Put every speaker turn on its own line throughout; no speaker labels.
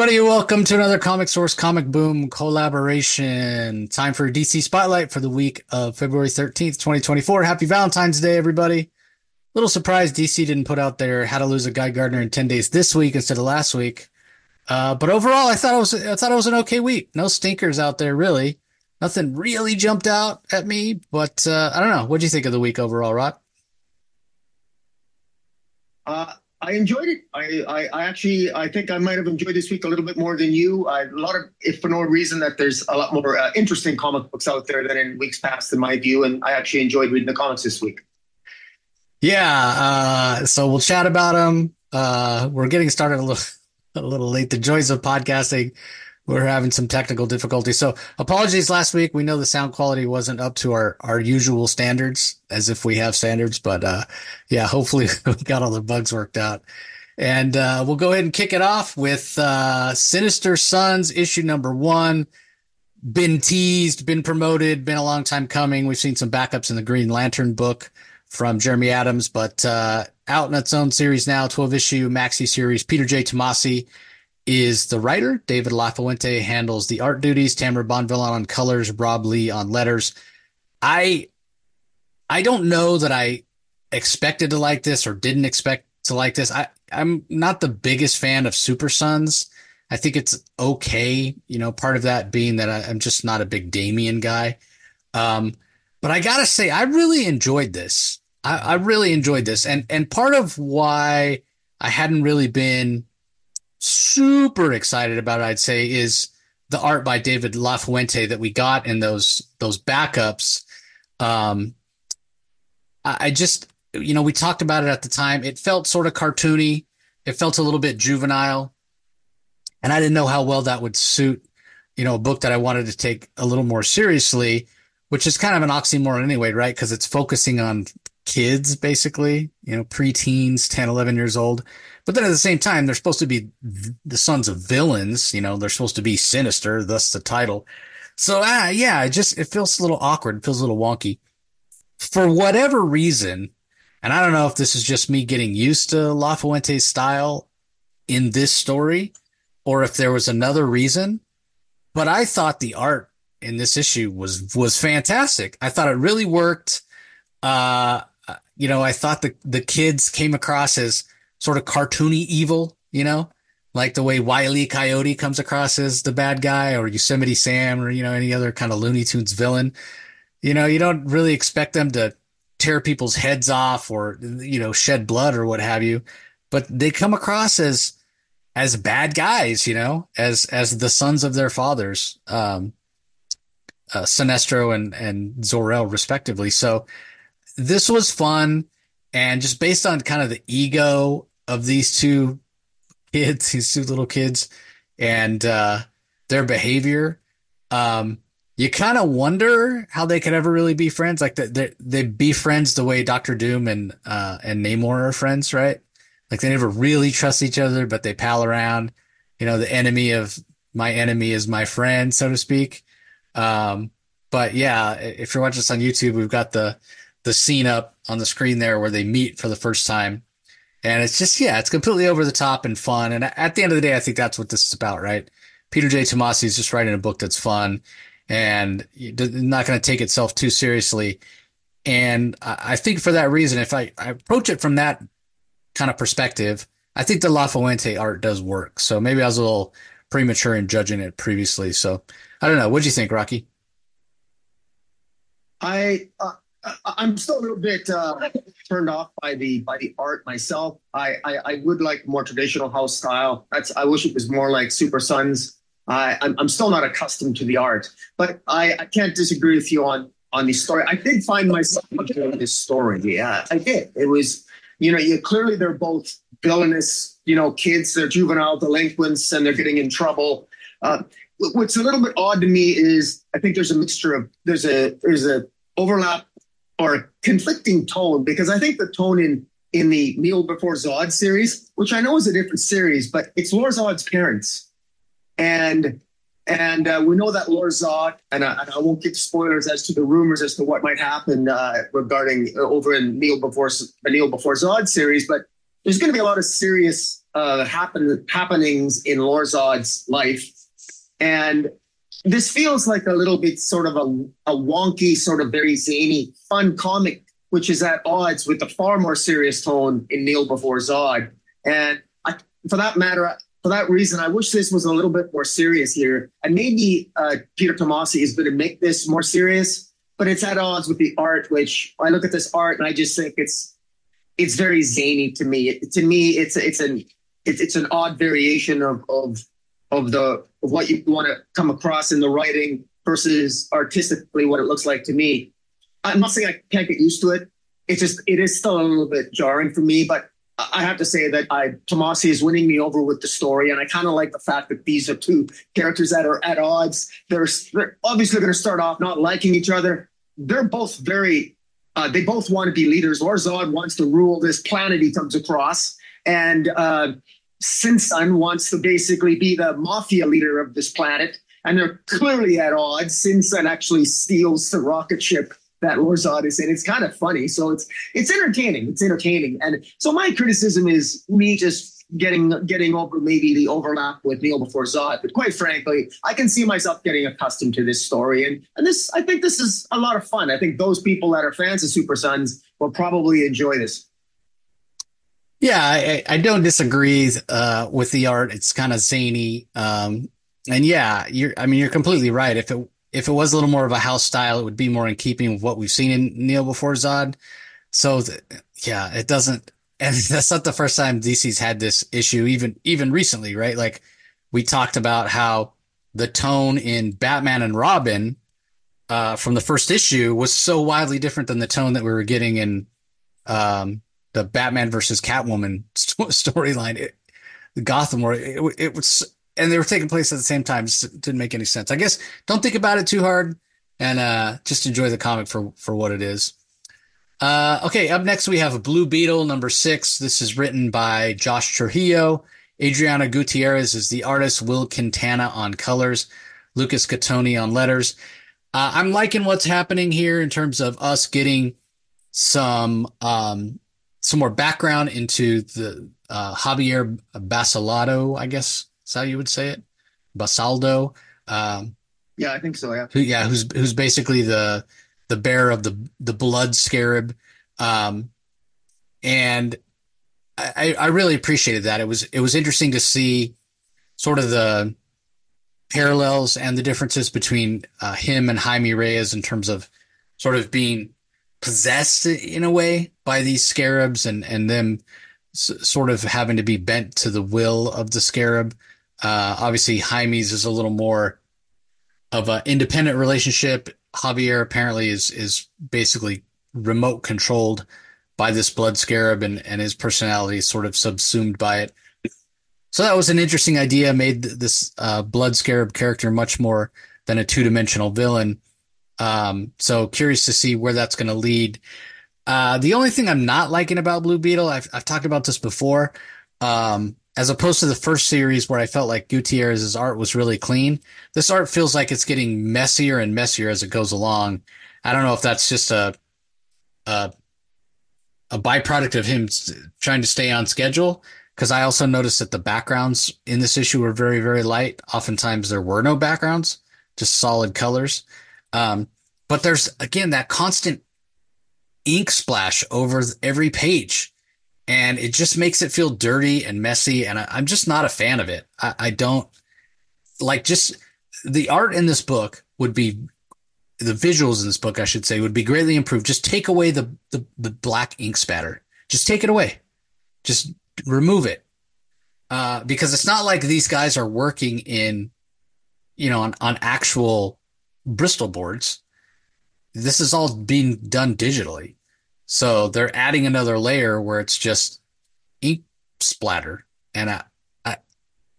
everybody. Welcome to another Comic Source Comic Boom collaboration. Time for DC Spotlight for the week of February 13th, 2024. Happy Valentine's Day, everybody. Little surprised DC didn't put out their How to Lose a Guy Gardner in 10 Days this week instead of last week. Uh, but overall, I thought it was I thought it was an okay week. No stinkers out there, really. Nothing really jumped out at me, but uh, I don't know. What do you think of the week overall, Rod?
Uh, I enjoyed it. I, I, I, actually, I think I might have enjoyed this week a little bit more than you. I, a lot of, if for no reason that there's a lot more uh, interesting comic books out there than in weeks past, in my view. And I actually enjoyed reading the comics this week.
Yeah. Uh, so we'll chat about them. Uh, we're getting started a little, a little late. The joys of podcasting we're having some technical difficulties. So apologies last week. We know the sound quality wasn't up to our, our usual standards as if we have standards, but, uh, yeah, hopefully we got all the bugs worked out. And, uh, we'll go ahead and kick it off with, uh, Sinister Sons issue number one. Been teased, been promoted, been a long time coming. We've seen some backups in the Green Lantern book from Jeremy Adams, but, uh, out in its own series now, 12 issue maxi series. Peter J. Tomasi is the writer. David LaFuente handles the art duties. Tamara Bonvillain on colors. Rob Leigh on letters. I I don't know that I expected to like this or didn't expect to like this. I I'm not the biggest fan of Super Sons. I think it's okay. You know, part of that being that I, am just not a big Damian guy. Um, but I gotta say, I really enjoyed this. I, I really enjoyed this, and and part of why I hadn't really been super excited about, I'd say, is the art by David LaFuente that we got in those those backups. Um, I, just, you know, we talked about it at the time. It felt sort of cartoony. It felt a little bit juvenile, and I didn't know how well that would suit, you know, a book that I wanted to take a little more seriously, which is kind of an oxymoron anyway, right? Because it's focusing on kids, basically, you know, preteens, 10, 11 years old. But then at the same time, they're supposed to be the sons of villains. You know, they're supposed to be sinister, thus the title. So, ah, yeah, it just, it feels a little awkward. It feels a little wonky. For whatever reason, and I don't know if this is just me getting used to LaFuente's style in this story or if there was another reason, but I thought the art in this issue was, was fantastic. I thought it really worked. Uh, you know, I thought the, the kids came across as sort of cartoony evil, you know, like the way Wiley Coyote comes across as the bad guy or Yosemite Sam or, you know, any other kind of Looney Tunes villain. You know, you don't really expect them to tear people's heads off or, you know, shed blood or what have you, but they come across as, as bad guys, you know, as, as the sons of their fathers, um, uh, Sinestro and, and Zor-El respectively. So this was fun. And just based on kind of the ego of these two kids, these two little kids, and uh, their behavior, um, you kind of wonder how they could ever really be friends. Like they they be friends the way Doctor Doom and uh, and Namor are friends, right? Like they never really trust each other, but they pal around. You know, the enemy of my enemy is my friend, so to speak. Um, but yeah, if you're watching this on YouTube, we've got the the scene up on the screen there where they meet for the first time and it's just, yeah, it's completely over the top and fun. And at the end of the day, I think that's what this is about, right? Peter J. Tomasi is just writing a book that's fun and not going to take itself too seriously. And I think for that reason, if I, I approach it from that kind of perspective, I think the La Fuente art does work. So maybe I was a little premature in judging it previously. So I don't know. What do you think, Rocky?
I uh, I'm still a little bit uh, turned off by the by the art myself. I, I, I would like more traditional house style. That's I wish it was more like Super Sons. I I'm, I'm still not accustomed to the art, but I, I can't disagree with you on on the story. I did find myself enjoying this story. Yeah, I did. It was you know you clearly they're both villainous you know kids. They're juvenile delinquents and they're getting in trouble. Uh, what's a little bit odd to me is I think there's a mixture of there's a there's a overlap or conflicting tone because I think the tone in in the Kneel Before Zod series, which I know is a different series, but it's Lorzod's parents, and and uh, we know that Lorzod, and I, and I, won't give spoilers as to the rumors as to what might happen uh, regarding uh, over in Kneel Before Kneel Before Zod series, but there's going to be a lot of serious uh, happen happenings in Lorzod's life, and this feels like a little bit sort of a, a wonky, sort of very zany, fun comic, which is at odds with the far more serious tone in Kneel Before Zod. And I, for that matter, for that reason, I wish this was a little bit more serious here. And maybe uh, Peter Tomasi is going to make this more serious, but it's at odds with the art. Which I look at this art and I just think it's it's very zany to me. It, to me, it's it's an it's, it's an odd variation of of of the of what you want to come across in the writing versus artistically what it looks like to me. I'm not saying I can't get used to it. It's just it is still a little bit jarring for me, but I have to say that I Tomasi is winning me over with the story, and I kind of like the fact that these are two characters that are at odds. They're, they're obviously going to start off not liking each other. They're both very. Uh, they both want to be leaders. Lorzod wants to rule this planet he comes across, and uh, Sinson wants to basically be the mafia leader of this planet. And they're clearly at odds. Sinson actually steals the rocket ship that Lorzod is in. It's kind of funny. So it's it's entertaining. It's entertaining. And so my criticism is me just getting getting over maybe the overlap with Kneel Before Zod. But quite frankly, I can see myself getting accustomed to this story. And and this I think this is a lot of fun. I think those people that are fans of Super Sons will probably enjoy this.
Yeah, I, I don't disagree uh, with the art. It's kind of zany. Um, and yeah, you're I mean you're completely right. If it if it was a little more of a house style, it would be more in keeping with what we've seen in Kneel Before Zod. So th- yeah, it doesn't, and that's not the first time DC's had this issue, even even recently, right? Like we talked about how the tone in Batman and Robin uh, from the first issue was so wildly different than the tone that we were getting in um, the Batman versus Catwoman st- storyline. Gotham, where it, it was and they were taking place at the same time. Didn't make any sense. I guess don't think about it too hard and uh, just enjoy the comic for for what it is. Uh, okay, up next we have Blue Beetle number six. This is written by Josh Trujillo. Adrian Gutierrez is the artist. Wil Quintana on colors. Lucas Gattoni on letters. Uh, I'm liking what's happening here in terms of us getting some um, some more background into the uh, Javier Basilado, I guess is how you would say it? Basaldo. Um,
yeah, I think so. Yeah.
Who, yeah, who's who's basically the the bearer of the the blood scarab, um, and I, I really appreciated that. It was it was interesting to see sort of the parallels and the differences between uh, him and Jaime Reyes in terms of sort of being possessed in a way by these scarabs and and them s- sort of having to be bent to the will of the scarab. Uh, obviously, Jaime's is a little more of an independent relationship. Javier apparently is is basically remote controlled by this blood scarab, and and his personality is sort of subsumed by it. So that was an interesting idea. Made this uh, blood scarab character much more than a two dimensional villain. Um, so curious to see where that's going to lead. Uh, the only thing I'm not liking about Blue Beetle, I've, I've talked about this before. Um, as opposed to the first series where I felt like Gutierrez's art was really clean. This art feels like it's getting messier and messier as it goes along. I don't know if that's just a a, a byproduct of him trying to stay on schedule. Because I also noticed that the backgrounds in this issue were very, very light. Oftentimes there were no backgrounds, just solid colors. Um, but there's again that constant ink splash over every page and it just makes it feel dirty and messy. And I, am just not a fan of it. I, I, don't like just the art in this book would be the visuals in this book, I should say, would be greatly improved. Just take away the, the, the black ink spatter. Just take it away. Just remove it. Uh, because it's not like these guys are working in, you know, on, on actual Bristol boards. This is all being done digitally. So they're adding another layer where it's just ink splatter. And I, I,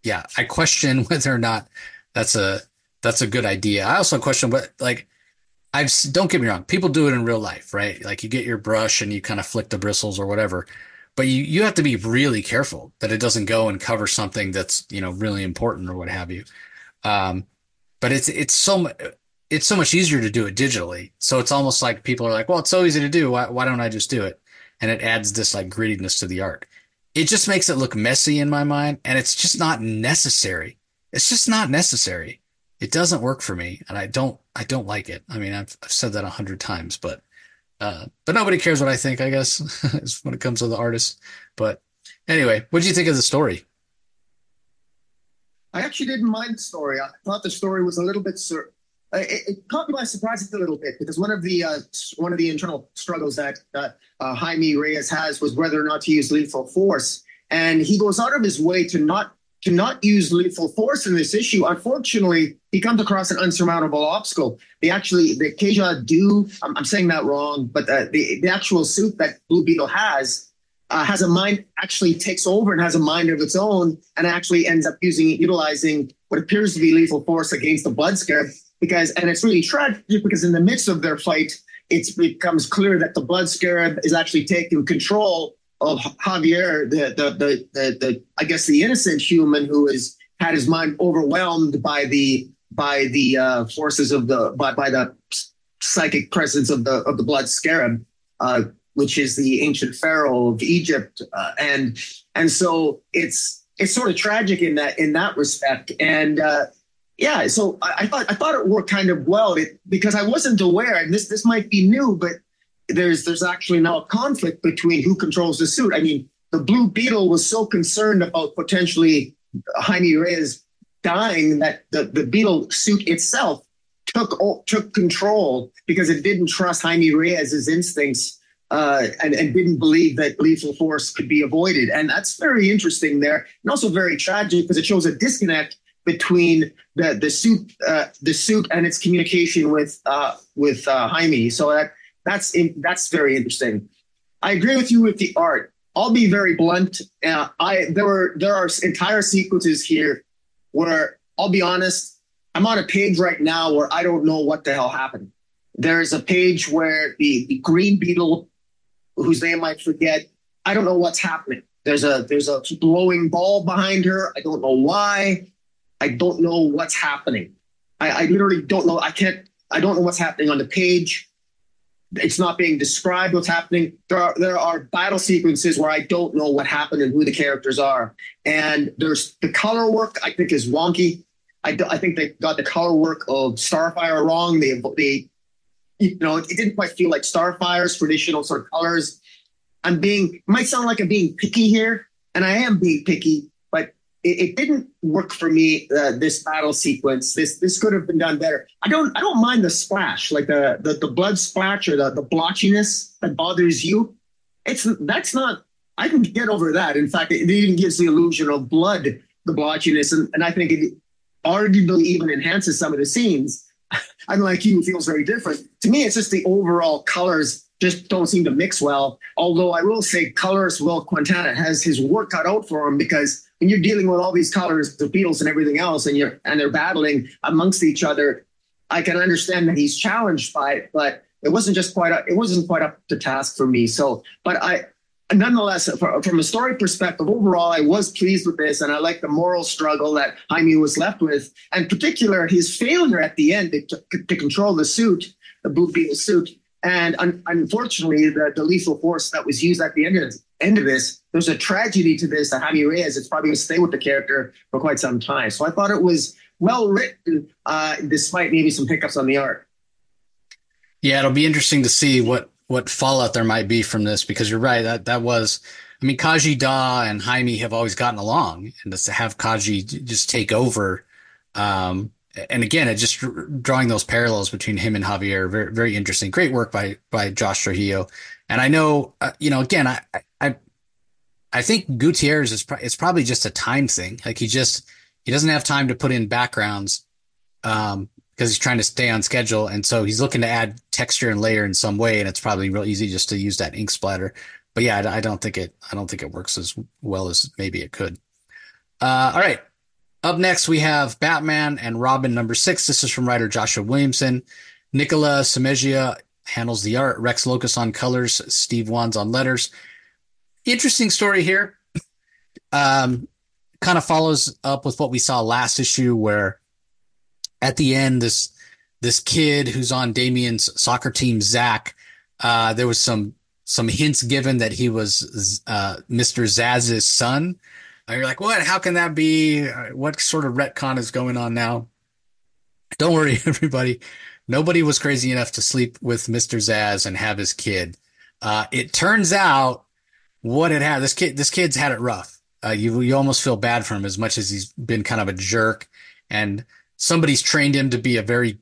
yeah, I question whether or not that's a, that's a good idea. I also question what, like, I've, don't get me wrong. People do it in real life, right? Like you get your brush and you kind of flick the bristles or whatever, but you, you have to be really careful that it doesn't go and cover something that's, you know, really important or what have you. Um, but it's, it's so, it's so much easier to do it digitally. So it's almost like people are like, well, it's so easy to do. Why, why don't I just do it? And it adds this like grittiness to the art. it just makes it look messy in my mind, and it's just not necessary. It's just not necessary. It doesn't work for me, and I don't I don't like it. I mean, I've, I've said that a hundred times, but uh, but nobody cares what I think, I guess, when it comes to the artist. But anyway, what do you think of the story?
I actually didn't mind the story. I thought the story was a little bit it, it, caught me by surprise a little bit because one of the uh, one of the internal struggles that uh, uh, Jaime Reyes has was whether or not to use lethal force, and he goes out of his way to not to not use lethal force in this issue. Unfortunately, he comes across an unsurmountable obstacle. They actually, the Keja do, I'm, I'm saying that wrong, but the, the, the actual suit that Blue Beetle has uh, has a mind, actually takes over and has a mind of its own, and actually ends up using, utilizing what appears to be lethal force against the Blood Scarab because and it's really tragic because in the midst of their fight, it becomes clear that the Blood Scarab is actually taking control of Javier, the the the the, the I guess the innocent human who has had his mind overwhelmed by the by the uh, forces of the by by the psychic presence of the of the Blood Scarab. Uh, which is the ancient pharaoh of Egypt, uh, and and so it's it's sort of tragic in that in that respect. And uh, yeah, so I, I, thought I thought it worked kind of well it, because I wasn't aware, and this this might be new, but there's there's actually now a conflict between who controls the suit. I mean, the Blue Beetle was so concerned about potentially Jaime Reyes dying that the, the Beetle suit itself took took control because it didn't trust Jaime Reyes' instincts uh, and, and, didn't believe that lethal force could be avoided. And that's very interesting there, and also very tragic because it shows a disconnect between the the suit uh, the suit and its communication with uh, with uh, Jaime. So that that's in, that's very interesting. I agree with you with the art. I'll be very blunt. Uh, I there were there are entire sequences here where I'll be honest. I'm on a page right now where I don't know what the hell happened. There's a page where the, the green beetle, whose name I forget, I don't know what's happening. There's a there's a glowing ball behind her. I don't know why. I don't know what's happening. I, I literally don't know. I can't. I don't know what's happening on the page. It's not being described what's happening. There are there are battle sequences where I don't know what happened and who the characters are. And there's the color work. I think is wonky. I, I think they got the color work of Starfire wrong. They they you know it didn't quite feel like Starfire's traditional sort of colors. I'm being might sound like I'm being picky here, and I am being picky, it, it didn't work for me. Uh, this battle sequence, this this could have been done better. I don't I don't mind the splash, like the the, the blood splash or the the blotchiness that bothers you. It's that's not. I can get over that. In fact, it even gives the illusion of blood, the blotchiness, and, and I think it arguably even enhances some of the scenes. Unlike you, feels very different. To me, it's just the overall colors just don't seem to mix well. Although I will say, colors Wil Quintana has his work cut out for him because when you're dealing with all these colors, the Beetles and everything else, and you're and they're battling amongst each other, I can understand that he's challenged by it, but it wasn't just quite it wasn't quite up to task for me. So, but I nonetheless, from a story perspective, overall, I was pleased with this, and I like the moral struggle that Jaime was left with, and particular his failure at the end to, to control the suit, the Blue Beetle suit, and un- unfortunately, the, the lethal force that was used at the end of this, end of this, there's a tragedy to this that Jaime Reyes, it's probably going to stay with the character for quite some time. So I thought it was well written, uh, despite maybe some hiccups on the art.
Yeah, it'll be interesting to see what what fallout there might be from this because you're right that that was. I mean, Khaji Da and Jaime have always gotten along, and to have Khaji just take over um, and again, it just drawing those parallels between him and Javier, very, very interesting. Great work by by Josh Trujillo. And I know, uh, you know, again, I, I think Gutierrez is pro- it's probably just a time thing. Like he just he doesn't have time to put in backgrounds, um, because he's trying to stay on schedule, and so he's looking to add texture and layer in some way, and it's probably real easy just to use that ink splatter. But yeah, I, I don't think it I don't think it works as well as maybe it could. Uh, all right, up next, we have Batman and Robin number six. This is from writer Joshua Williamson. Nikola Čižmešija handles the art. Rex Lokus on colors. Steve Wands on letters. Interesting story here. Um, kind of follows up with what we saw last issue, where at the end, this this kid who's on Damian's soccer team, Zach, uh, there was some some hints given that he was uh, Mr. Zsasz's son. And you're like, what? How can that be? What sort of retcon is going on now? Don't worry, everybody. Nobody was crazy enough to sleep with Mr. Zsasz and have his kid. Uh, it turns out what it had. This kid, this kid's had it rough. Uh, you you almost feel bad for him as much as he's been kind of a jerk, and somebody's trained him to be a very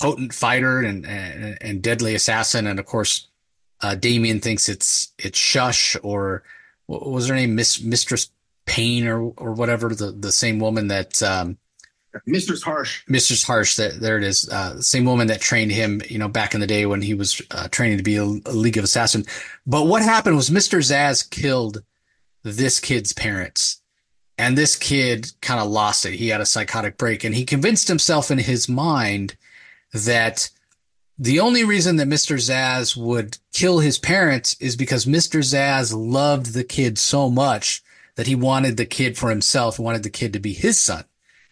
potent fighter and and, and deadly assassin. And of course, uh, Damian thinks it's it's Shush or what was her name, Miss Mistress Payne or or whatever the the same woman that um,
Mistress Harsh.
Mistress Harsh. That there it is. Uh, same woman that trained him, you know, back in the day when he was uh, training to be a, a League of Assassin. But what happened was Mister Zsasz killed this kid's parents. And this kid kind of lost it. He had a psychotic break and he convinced himself in his mind that the only reason that Mr. Zsasz would kill his parents is because Mr. Zsasz loved the kid so much that he wanted the kid for himself, wanted the kid to be his son,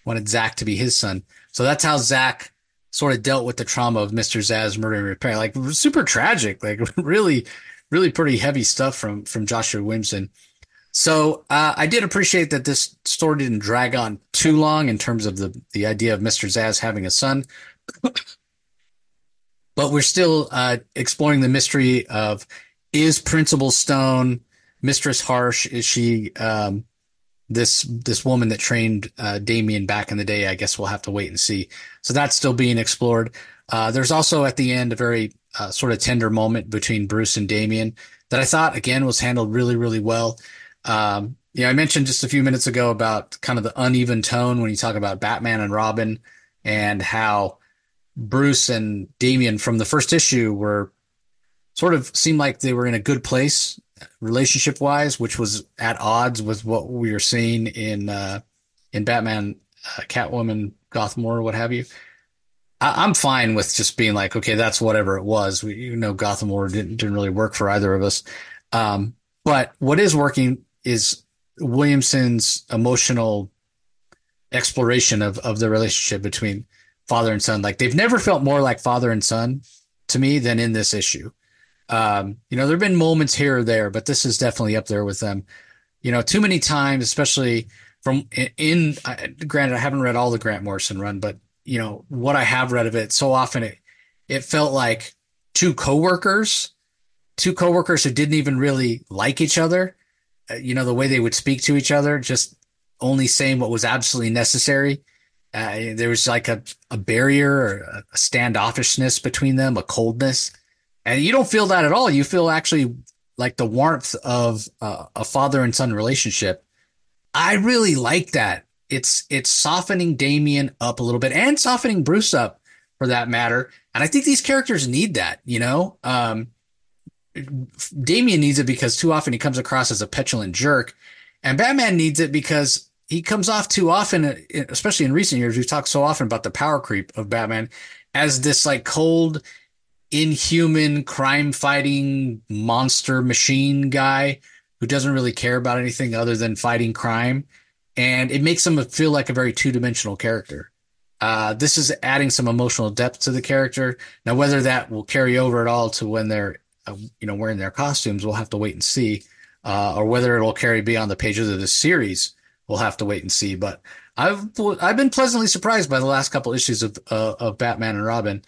wanted Zach to be his son. So that's how Zach sort of dealt with the trauma of Mr. Zsasz murder his parents. Like super tragic, like really, really pretty heavy stuff from, from Joshua Williamson. So uh, I did appreciate that this story didn't drag on too long in terms of the the idea of Mr. Zsasz having a son, but we're still uh, exploring the mystery of is Principal Stone Mistress Harsh? Is she um, this this woman that trained uh, Damian back in the day? I guess we'll have to wait and see. So that's still being explored. Uh, there's also at the end a very uh, sort of tender moment between Bruce and Damian that I thought again was handled really really well. Um, I mentioned just a few minutes ago about kind of the uneven tone when you talk about Batman and Robin and how Bruce and Damian from the first issue were sort of seemed like they were in a good place relationship wise, which was at odds with what we were seeing in uh, in Batman, uh, Catwoman, Gotham War, what have you. I- am fine with just being like, okay, that's whatever it was. We, you know, Gotham didn't didn't really work for either of us. Um, but what is working is Williamson's emotional exploration of of the relationship between father and son. Like they've never felt more like father and son to me than in this issue. Um, you know, there've been moments here or there, but this is definitely up there with them. You know, too many times, especially from in, in granted, I haven't read all the Grant Morrison run, but you know what I have read of it, so often it it felt like two coworkers, two coworkers who didn't even really like each other, uh, you know, the way they would speak to each other, just only saying what was absolutely necessary. Uh, there was like a, a barrier or a standoffishness between them, a coldness. And you don't feel that at all. You feel actually like the warmth of uh, a father and son relationship. I really like that. It's it's softening Damian up a little bit and softening Bruce up for that matter. And I think these characters need that, you know? Um, Damian needs it because too often he comes across as a petulant jerk, and Batman needs it because he comes off too often, especially in recent years. We've talked so often about the power creep of Batman as this like cold, inhuman, crime fighting monster machine guy who doesn't really care about anything other than fighting crime. And it makes him feel like a very two dimensional character. Uh, this is adding some emotional depth to the character. Now, whether that will carry over at all to when they're uh, you know, wearing their costumes, we'll have to wait and see. Uh, or whether it'll carry beyond the pages of the series, we'll have to wait and see. But I've I've been pleasantly surprised by the last couple issues of uh, of Batman and Robin,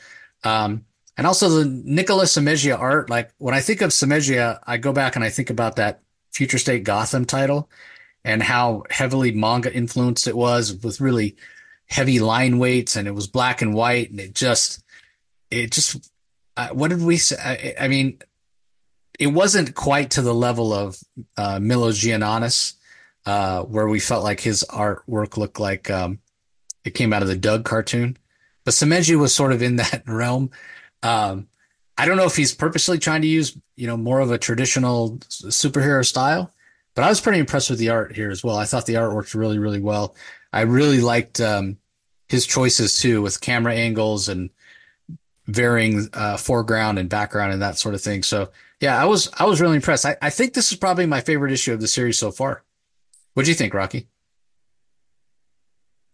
um, and also the Nikola Čižmešija art. Like when I think of Čižmešija, I go back and I think about that Future State Gotham title and how heavily manga influenced it was with really heavy line weights and it was black and white and it just it just uh, what did we say? I, I, mean, it wasn't quite to the level of uh, Milos Giannakis, uh, where we felt like his artwork looked like um, it came out of the Doug cartoon. But Čižmešija was sort of in that realm. Um, I don't know if he's purposely trying to use, you know, more of a traditional superhero style, but I was pretty impressed with the art here as well. I thought the art worked really, really well. I really liked um, his choices too, with camera angles and varying uh, foreground and background and that sort of thing. So yeah, I was I was really impressed. I, I think this is probably my favorite issue of the series so far. What do you think, Rocky?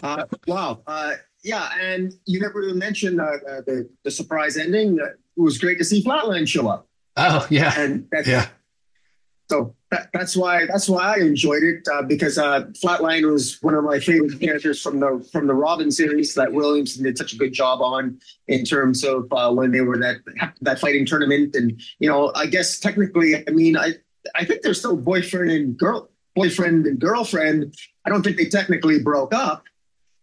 Uh, wow. Uh, yeah, and you never mentioned uh, uh, the the surprise ending. it was great to see Flatline show up.
Oh yeah,
and
that's, yeah.
So that, that's why that's why I enjoyed it uh, because uh, Flatline was one of my favorite characters from the from the Robin series that Williamson did such a good job on in terms of uh, when they were that that fighting tournament and you know I guess technically I mean I I think they're still boyfriend and girl boyfriend and girlfriend. I don't think they technically broke up,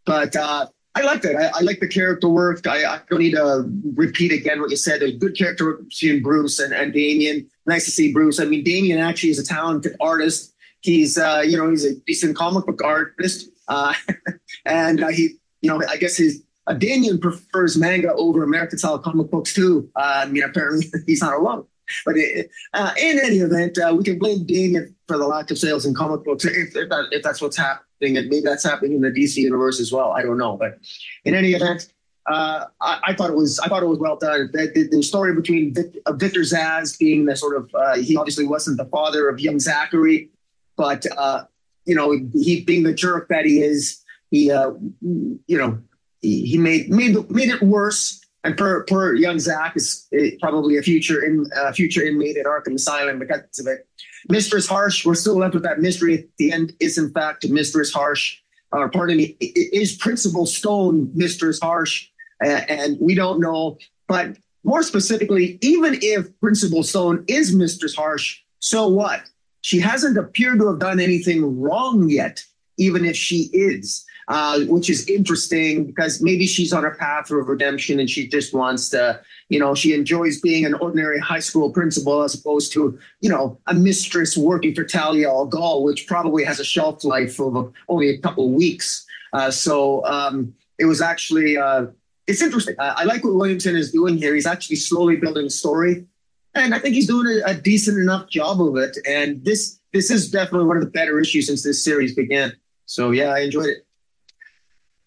but uh, I liked it. I, I like the character work. I, I, don't need to repeat again what you said. A good character between Bruce and, and Damian. Nice to see Bruce. I mean, Damian actually is a talented artist. He's, uh, you know, he's a decent comic book artist. Uh, and uh, he, you know, I guess his uh, Damian prefers manga over American style comic books too. Uh, I mean, apparently he's not alone. But it, uh, in any event, uh, we can blame Damian for the lack of sales in comic books if, if, that, if that's what's happening and maybe that's happening in the DC universe as well. I don't know, but in any event, uh, I, I, thought it was I thought it was well done. The, the, the story between uh, Victor Zsasz being the sort of uh, he obviously wasn't the father of young Zachary, but uh, you know he being the jerk that he is, he uh, you know he, he made made made it worse. And per per young Zach is probably a future in uh, future inmate at Arkham Asylum because of it. Mistress Harsh, we're still left with that mystery at the end, is in fact Mistress Harsh, or pardon me, is Principal Stone Mistress Harsh? and we don't know. But more specifically, even if Principal Stone is Mistress Harsh, so what? She hasn't appeared to have done anything wrong yet, even if she is uh, which is interesting because maybe she's on a path of redemption and she just wants to, you know, she enjoys being an ordinary high school principal as opposed to, you know, a mistress working for Talia al Ghul, which probably has a shelf life of only a couple of weeks. Uh, so um, it was actually, uh, it's interesting. I, I, like what Williamson is doing here. He's actually slowly building a story. And I think he's doing a, a decent enough job of it. And this this is definitely one of the better issues since this series began. So yeah, I enjoyed it.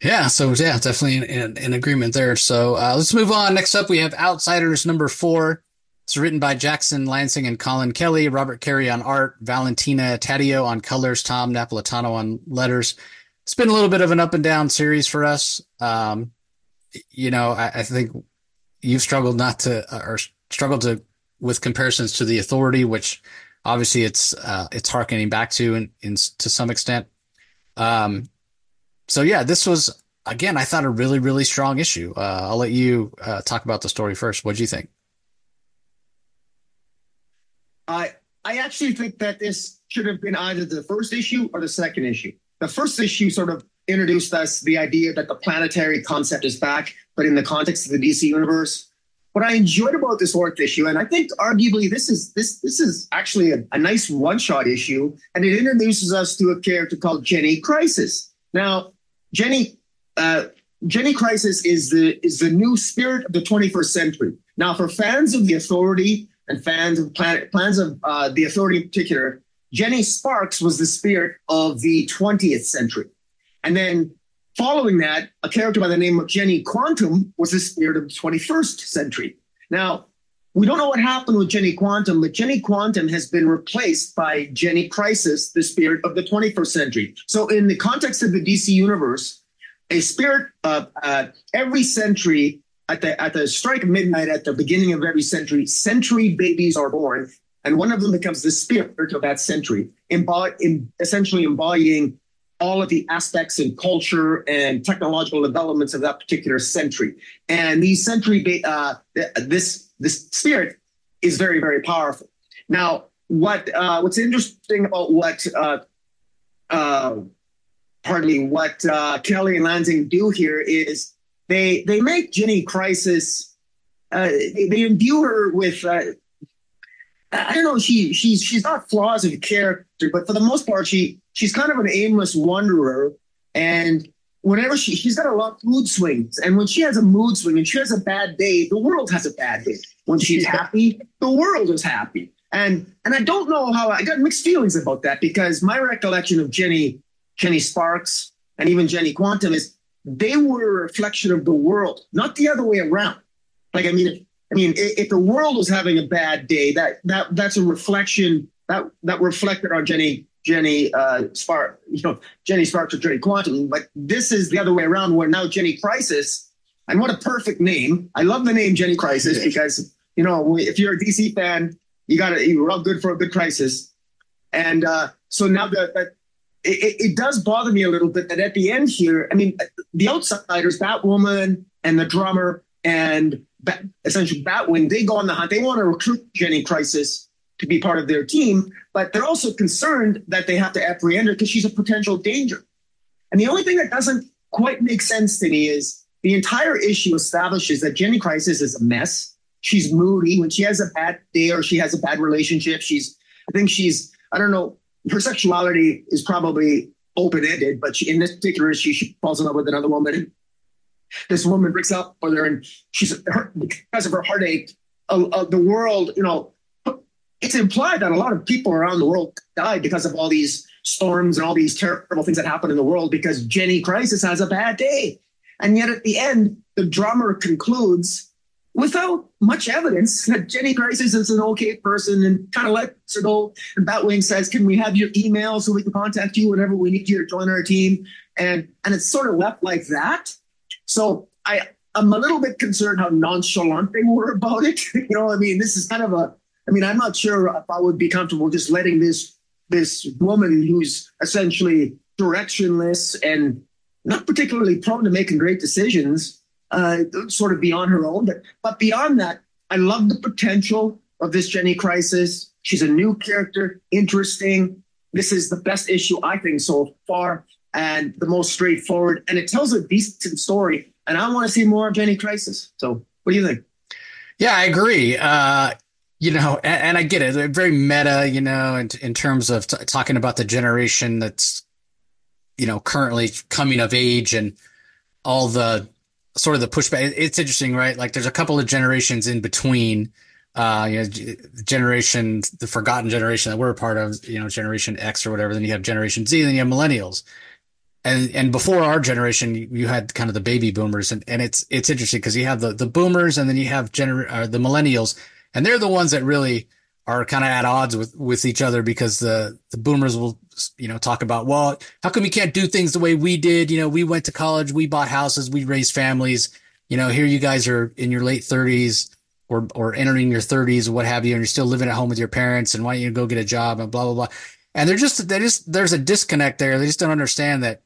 Yeah, so yeah, definitely in, in, in agreement there. So uh, let's move on. Next up, we have Outsiders number four. It's written by Jackson Lanzing and Collin Kelly, Robert Carey on art, Valentina Taddeo on colors, Tom Napolitano on letters. It's been a little bit of an up and down series for us. Um, you know, I, I, think you've struggled not to uh, or struggled to with comparisons to the Authority, which obviously it's uh, it's harkening back to in, in to some extent. Um, so yeah, this was again, I thought a really, really strong issue. Uh, I'll let you uh, talk about the story first. What do you think?
I I actually think that this should have been either the first issue or the second issue. The first issue sort of introduced us the idea that the planetary concept is back, but in the context of the DC universe. What I enjoyed about this fourth issue, and I think arguably this is this this is actually a, a nice one-shot issue, and it introduces us to a character called Jenny Crisis. Now, Jenny, uh, Jenny Crisis is the is the new spirit of the 21st century. Now, for fans of the Authority and fans of plans of uh, the Authority in particular, Jenny Sparks was the spirit of the 20th century, and then following that, a character by the name of Jenny Quantum was the spirit of the 21st century. Now, we don't know what happened with Jenny Quantum, but Jenny Quantum has been replaced by Jenny Crisis, the spirit of the 21st century. So, in the context of the DC universe, a spirit of uh, every century at the at the strike of midnight at the beginning of every century, century babies are born, and one of them becomes the spirit of that century, embody, in, essentially embodying all of the aspects and culture and technological developments of that particular century. And these century, uh, this this spirit is very, very powerful. Now, what uh, what's interesting about what uh, uh, me, what uh, Kelly and Lanzing do here is they they make Jenny Crisis. Uh, they, they imbue her with uh, I don't know. She she's she's not flaws of character, but for the most part, she she's kind of an aimless wanderer, and whenever she she's got a lot of mood swings, and when she has a mood swing and she has a bad day, the world has a bad day. When she's happy, the world is happy. And and I don't know how I got mixed feelings about that because my recollection of Jenny Jenny Sparks and even Jenny Quantum is they were a reflection of the world, not the other way around. Like I mean, if, I mean, if the world was having a bad day, that that that's a reflection that that reflected on Jenny Jenny uh, Spark, you know, Jenny Sparks or Jenny Quantum. But this is the other way around, where now Jenny Crisis, and what a perfect name! I love the name Jenny Crisis because you know, if you're a DC fan, you got to you're all good for a good crisis. And uh, so now that, that it, it, does bother me a little bit that at the end here, I mean, the outsiders, Batwoman and the drummer and Bat, essentially Batwing, they go on the hunt. They want to recruit Jenny Crisis to be part of their team, but they're also concerned that they have to apprehend her because she's a potential danger. And the only thing that doesn't quite make sense to me is the entire issue establishes that Jenny Crisis is a mess. She's moody when she has a bad day or she has a bad relationship. She's, I think she's, I don't know, her sexuality is probably open ended, but she, in this particular issue, she falls in love with another woman. This woman breaks up with her, and she's her, because of her heartache. Uh, uh, the world, you know, it's implied that a lot of people around the world died because of all these storms and all these terrible things that happen in the world because Jenny Crisis has a bad day. And yet at the end, the drummer concludes without much evidence that Jenny Crisis is an okay person and kind of lets her go. And Batwing says, Can we have your email so we can contact you whenever we need you to join our team? And and it's sort of left like that. So I I'm a little bit concerned how nonchalant they were about it. you know, I mean, this is kind of a I mean, I'm not sure if I would be comfortable just letting this this woman who's essentially directionless and not particularly prone to making great decisions uh, sort of be on her own. But, but beyond that, I love the potential of this Jenny Crisis. She's a new character, interesting. This is the best issue, I think, so far, and the most straightforward. And it tells a decent story. And I want to see more of Jenny Crisis. So, what do you think?
Yeah, I agree. Uh, you know, and, and, I get it. Very meta, you know, in, in terms of t- talking about the generation that's, you know, currently coming of age and all the sort of the pushback. It's interesting, right? Like there's a couple of generations in between, uh, you know, generation, the forgotten generation that we're a part of, you know, generation X or whatever. Then you have generation Z, then you have millennials. And, and before our generation, you had kind of the baby boomers and, and it's, it's interesting because you have the, the boomers and then you have gener, uh, the millennials and they're the ones that really are kind of at odds with, with each other because the, the boomers will, you know, talk about, well, how come you can't do things the way we did? You know, we went to college, we bought houses, we raised families. You know, here you guys are in your late thirties or, or entering your thirties or what have you, and you're still living at home with your parents and why don't you go get a job and blah, blah, blah. And they're just, they just, there's a disconnect there. They just don't understand that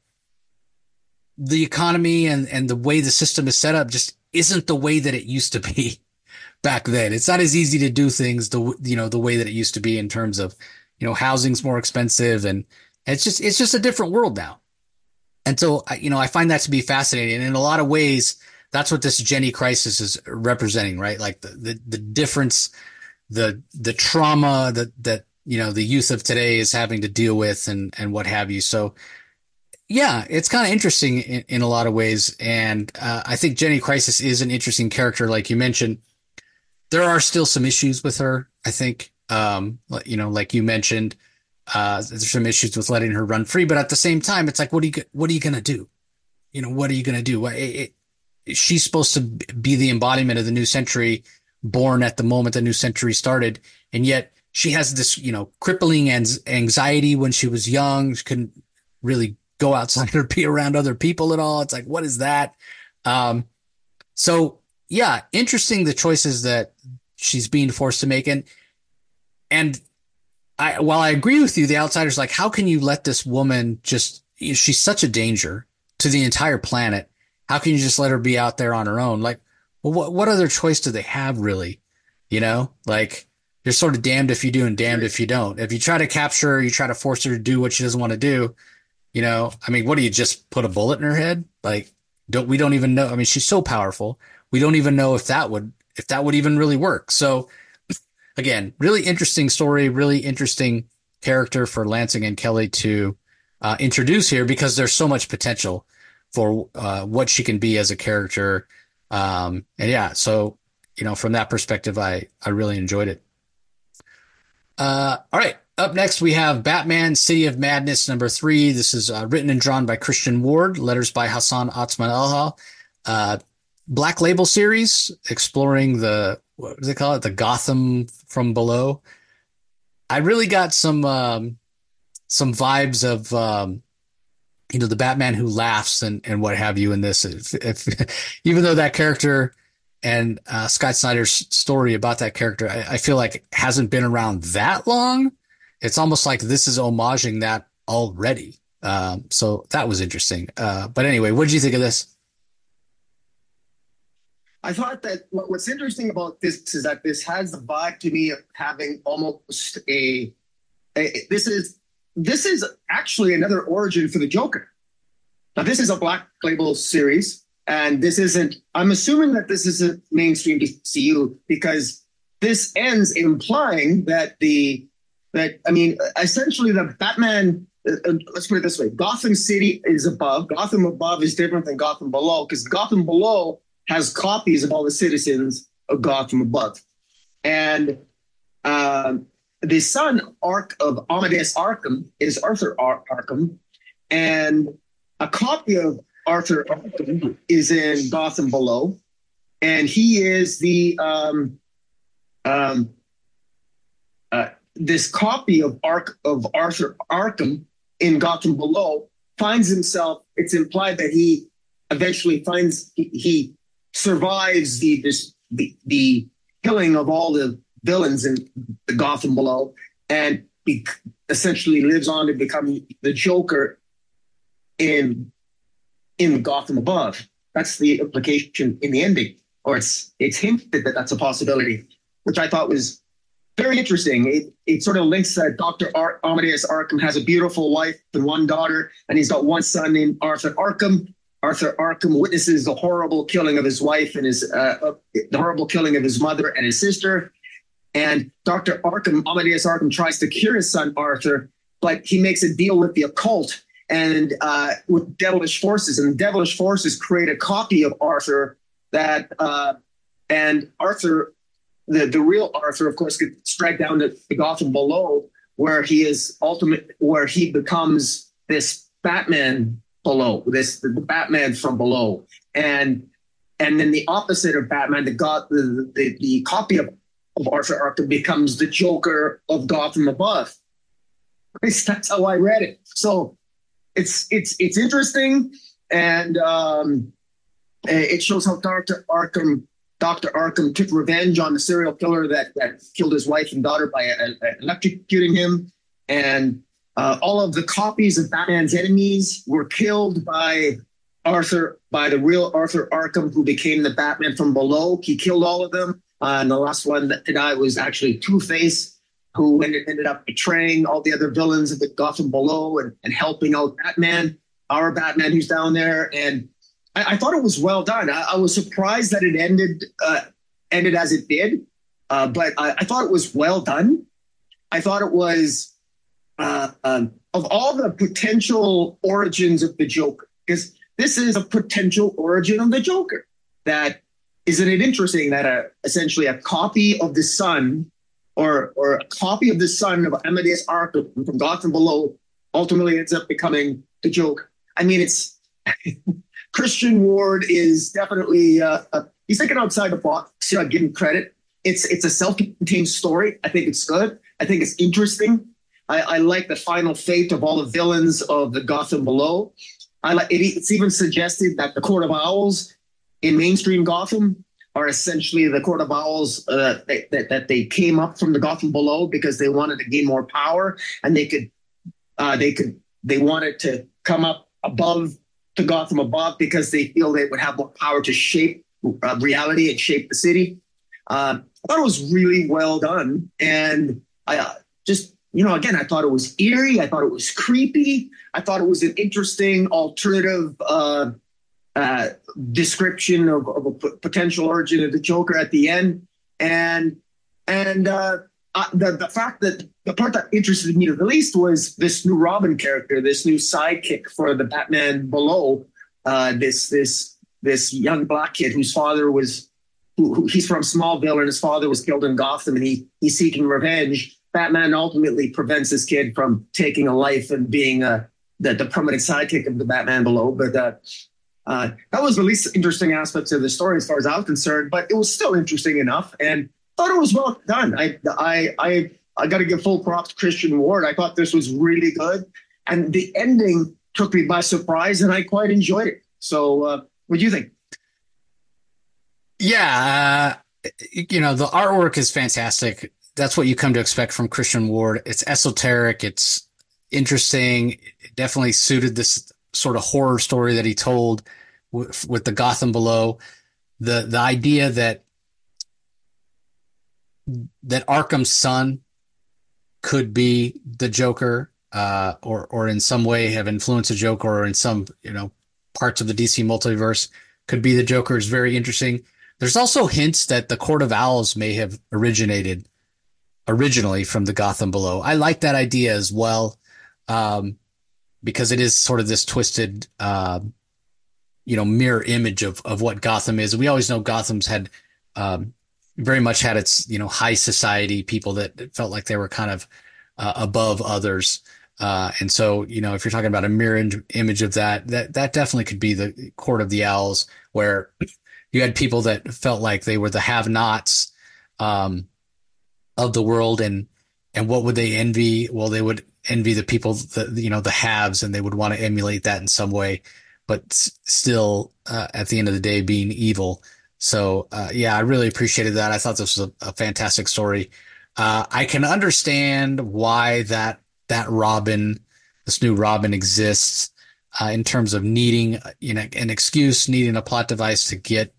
the economy and, and the way the system is set up just isn't the way that it used to be back then. It's not as easy to do things the you know the way that it used to be in terms of you know housing's more expensive and it's just it's just a different world now. And so you know I find that to be fascinating. And in a lot of ways, that's what this Jenny crisis is representing, right? Like the the, the difference, the the trauma that that you know the youth of today is having to deal with and and what have you. So yeah, it's kind of interesting in, in, a lot of ways. And uh, I think Jenny Crisis is an interesting character, like you mentioned there are still some issues with her. I think, um, you know, like you mentioned, uh, there's some issues with letting her run free, but at the same time, it's like, what are you, what are you to do? You know, what are you to do? It, it, she's supposed to be the embodiment of the new century born at the moment the new century started. And yet she has this, you know, crippling anxiety when she was young. She couldn't really go outside or be around other people at all. It's like, what is that? Um, so yeah, interesting the choices that she's being forced to make. And and I while I agree with you, the outsider's like, how can you let this woman just she's such a danger to the entire planet. How can you just let her be out there on her own? Like, well, what what other choice do they have really? You know, like you're sort of damned if you do and damned if you don't. If you try to capture her, you try to force her to do what she doesn't want to do. You know, I mean, what do you just put a bullet in her head? Like, don't we don't even know? I mean, she's so powerful we don't even know if that would if that would even really work. So again, really interesting story, really interesting character for Lanzing and Kelly to uh, introduce here because there's so much potential for uh, what she can be as a character. Um, and yeah, so you know, from that perspective, I I really enjoyed it. Uh, all right, up next we have Batman: City of Madness number three. This is uh, written and drawn by Christian Ward, letters by Hassan Otsmane Elhaou. Black Label series exploring the what do they call it? The Gotham from below. I really got some um, some vibes of um, you know the Batman who laughs and and what have you in this. If, if even though that character And uh, Scott Snyder's story about that character, I, I, feel like hasn't been around that long. It's almost like this is homaging that already. Um, so that was interesting. Uh, but anyway, what did you think of this?
I thought that what's interesting about this is that this has the vibe to me of having almost a, a this is this is actually another origin for the Joker. Now this is a Black Label series, and this isn't. I'm assuming that this isn't mainstream DCU because this ends implying that the that I mean essentially the Batman. Uh, uh let's put it this way: Gotham City is above. Gotham above is different than Gotham below because Gotham below has copies of all the citizens of Gotham above. And uh, the son arc of Amadeus Arkham is Arthur Ar- Arkham, and a copy of Arthur Arkham is in Gotham Below, and he is the um, um, uh, this copy of Arc of Arthur Arkham in Gotham Below finds himself. It's implied that he eventually finds he, he survives the this the, the killing of all the villains in the Gotham below, and be, essentially lives on to become the Joker in in Gotham above. That's the implication in the ending, or it's it's hinted that that's a possibility, which I thought was very interesting. It, it sort of links uh, that Dr. Ar- Amadeus Arkham has a beautiful wife and one daughter, and he's got one son named Arthur Arkham, Arthur Arkham witnesses the horrible killing of his wife and his uh, uh, the horrible killing of his mother and his sister. And Dr. Arkham, Amadeus Arkham, tries to cure his son Arthur, but he makes a deal with the occult and uh, with devilish forces. And the devilish forces create a copy of Arthur that, uh, and Arthur, the, the real Arthur, of course, gets dragged down to the Gotham below, where he is ultimate, where he becomes this Batman below this the Batman from below, and and then the opposite of Batman, the God, the, the, the copy of, of Arthur Arkham becomes the Joker of Gotham above. That's how I read it. So it's it's it's interesting, and um, it shows how Doctor Arkham Dr. Arkham took revenge on the serial killer that, that killed his wife and daughter by uh, electrocuting him. And uh, all of the copies of Batman's enemies were killed by Arthur, by the real Arthur Arkham, who became the Batman from below. He killed all of them. Uh, and the last one that died was actually Two Face, who ended, ended up betraying all the other villains of the Gotham below and, and helping out Batman, our Batman who's down there. And I, I thought it was well done. I, I was surprised that it ended uh, ended as it did, uh, but I, I thought it was well done. I thought it was uh, um, of all the potential origins of the Joker, because this is a potential origin of the Joker. That isn't it interesting that a essentially a copy of the son, or or a copy of the son of Amadeus Arkham from Gotham Below, ultimately ends up becoming the Joker. I mean, it's Christian Ward is definitely uh, uh, he's thinking outside the box. You know, give him credit. It's it's a self-contained story. I think it's good. I think it's interesting. I, I like the final fate of all the villains of the Gotham Below. I like it, it's even suggested that the Court of Owls in mainstream Gotham are essentially the Court of Owls uh, that, that, that they came up from the Gotham Below because they wanted to gain more power and they could uh, they could they wanted to come up above to Gotham above because they feel they would have more power to shape uh, reality and shape the city. Uh, I thought it was really well done, and I uh, just you know, again, I thought it was eerie. I thought it was creepy. I thought it was an interesting alternative uh, uh, description of, of, a p- potential origin of the Joker at the end. And and uh, uh, the the fact that the part that interested me the least was this new Robin character, this new sidekick for the Batman below. Uh, this this this young black kid whose father was who, who, he's from Smallville and his father was killed in Gotham and he he's seeking revenge Batman ultimately prevents this kid from taking a life and being uh, the, the permanent sidekick of the Batman below. But uh, uh, that was the least interesting aspect of the story as far as I was concerned. But it was still interesting enough, and thought it was well done. I I I I got to give full props to Christian Ward. I thought this was really good, and the ending took me by surprise, and I quite enjoyed it. So, uh, what do you think?
Yeah, uh, you know, the artwork is fantastic. That's what you come to expect from Christian Ward. It's esoteric, it's interesting. It definitely suited this sort of horror story that he told with, with the Gotham Below. The the idea that that Arkham's son could be the Joker, uh, or or in some way have influenced the Joker, or in some you know parts of the DC multiverse could be the Joker is very interesting. There's also hints that the Court of Owls may have originated originally from the Gotham Below. I like that idea as well, um, because it is sort of this twisted, uh, you know, mirror image of of what Gotham is. We always know Gotham's had um, very much had its you know high society people that felt like they were kind of uh, above others. Uh, and so, you know, if you're talking about a mirror image of that, that that definitely could be the court of the owls, where you had people that felt like they were the have-nots um, of the world, and and what would they envy? Well, they would envy the people that you know the haves, and they would want to emulate that in some way, but still, uh, at the end of the day, being evil. So uh, yeah, I really appreciated that. I thought this was a, a fantastic story. Uh, I can understand why that that Robin, this new Robin, exists uh, in terms of needing you know an excuse, needing a plot device to get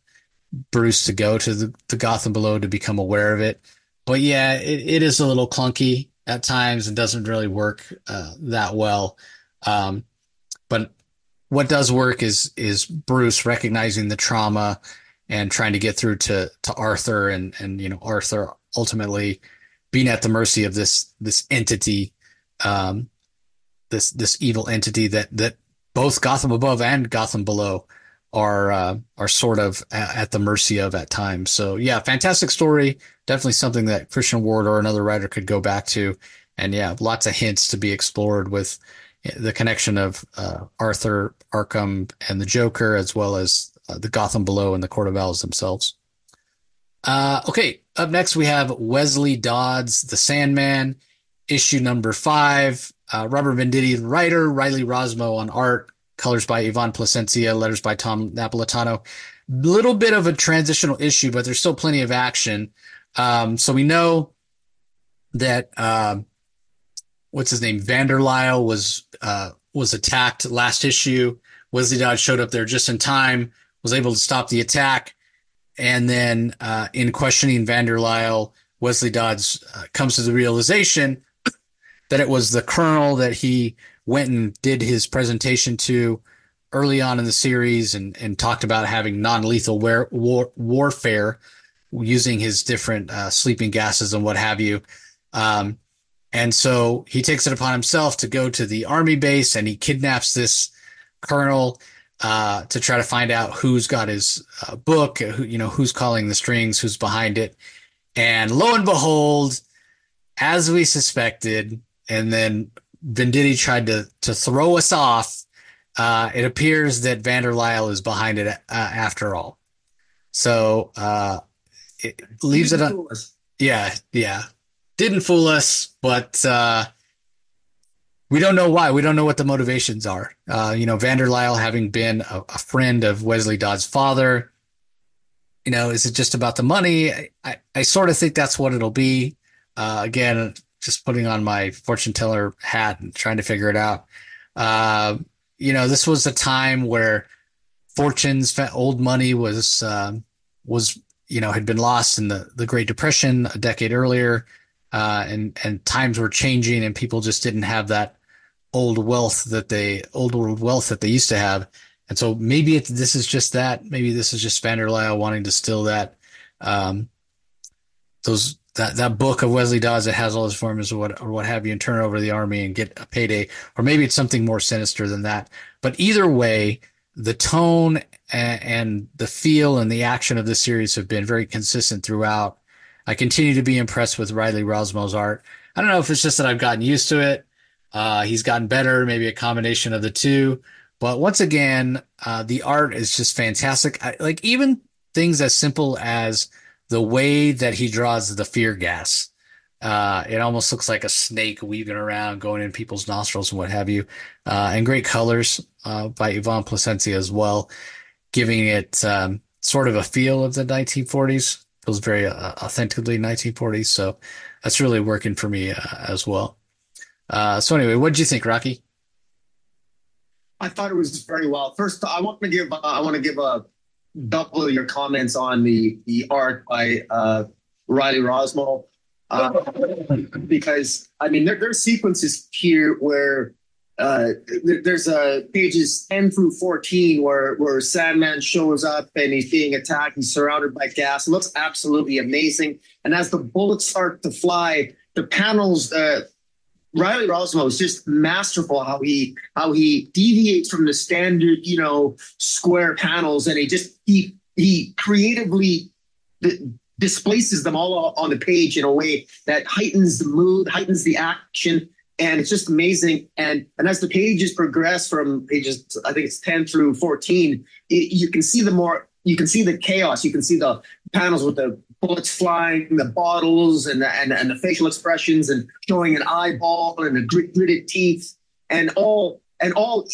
Bruce to go to the, the Gotham Below to become aware of it. But yeah, it, it is a little clunky at times and doesn't really work uh, that well. Um, but what does work is is Bruce recognizing the trauma and trying to get through to to Arthur and and you know Arthur ultimately being at the mercy of this this entity um, this this evil entity that that both Gotham above and Gotham below are uh, are sort of at, at, the mercy of at times. So yeah, fantastic story. Definitely something that Christian Ward or another writer could go back to, and yeah, lots of hints to be explored with the connection of uh, Arthur Arkham and the Joker, as well as uh, the Gotham Below and the Court of Owls themselves. Uh, okay, up next we have Wesley Dodds, The Sandman, issue number five. Uh, Robert Venditti, writer, Riley Rossmo on art, colors by Ivan Plascencia, letters by Tom Napolitano. Little bit of a transitional issue, but there's still plenty of action. Um, so we know that uh, what's his name, Vanderlyle was uh, was attacked last issue. Wesley Dodds showed up there just in time was able to stop the attack. And then uh, in questioning Vanderlyle, Wesley Dodds uh, comes to the realization that it was the colonel that he went and did his presentation to early on in the series and, and talked about having non-lethal war, war, warfare using his different uh, sleeping gases and what have you. Um, and so he takes it upon himself to go to the army base and he kidnaps this colonel uh, to try to find out who's got his uh, book, who, you know, who's calling the strings, who's behind it. And lo and behold, as we suspected, and then Venditti tried to, to throw us off, uh, it appears that Vanderlyle is behind it uh, after all. So uh, it leaves Didn't it on. Yeah, yeah. Didn't fool us, but uh, we don't know why. We don't know what the motivations are. Uh, you know, Vanderlyle having been a, a, friend of Wesley Dodd's father, you know, is it just about the money? I, I, I sort of think that's what it'll be. Uh, again, just putting on my fortune teller hat and trying to figure it out. Uh, you know, this was a time where fortunes, old money was uh, was you know had been lost in the the Great Depression a decade earlier, uh, and and times were changing, and people just didn't have that old wealth that they old world wealth that they used to have. And so maybe it, this is just that. Maybe this is just Van der Vanderlyle wanting to steal that um, those that that book of Wesley Dodds that has all his formulas or what or what have you, and turn over the army and get a payday. Or maybe it's something more sinister than that. But either way, the tone and, the feel and the action of the series have been very consistent throughout. I continue to be impressed with Riley Rossmo's art. I don't know if it's just that I've gotten used to it uh, he's gotten better, maybe a combination of the two. But once again, uh, the art is just fantastic. I, like even things as simple as the way that he draws the fear gas. Uh, it almost looks like a snake weaving around, going in people's nostrils and what have you. Uh, and great colors uh, by Ivan Plascencia as well, giving it um, sort of a feel of the 1940s. Feels very uh, authentically 1940s. So that's really working for me uh, as well. Uh, so anyway, what did you think, Rocky?
I thought it was very well. First, I want to give uh, I want to give a double your comments on the the art by uh, Riley Rossmo uh, because I mean there, there are sequences here where uh, there's uh, pages 10 through 14 where, where Sandman shows up and he's being attacked. He's surrounded by gas. It looks absolutely amazing. And as the bullets start to fly, the panels, uh, Riley Rossmo is just masterful how he how he deviates from the standard, you know, square panels and he just he he creatively displaces them all on the page in a way that heightens the mood, heightens the action, and it's just amazing. And and as the pages progress from pages, I think it's ten through fourteen, it, you can see the more you can see the chaos. You can see the panels with the bullets flying, the bottles, and the, and, and the facial expressions, and showing an eyeball and the gritted teeth, and all and all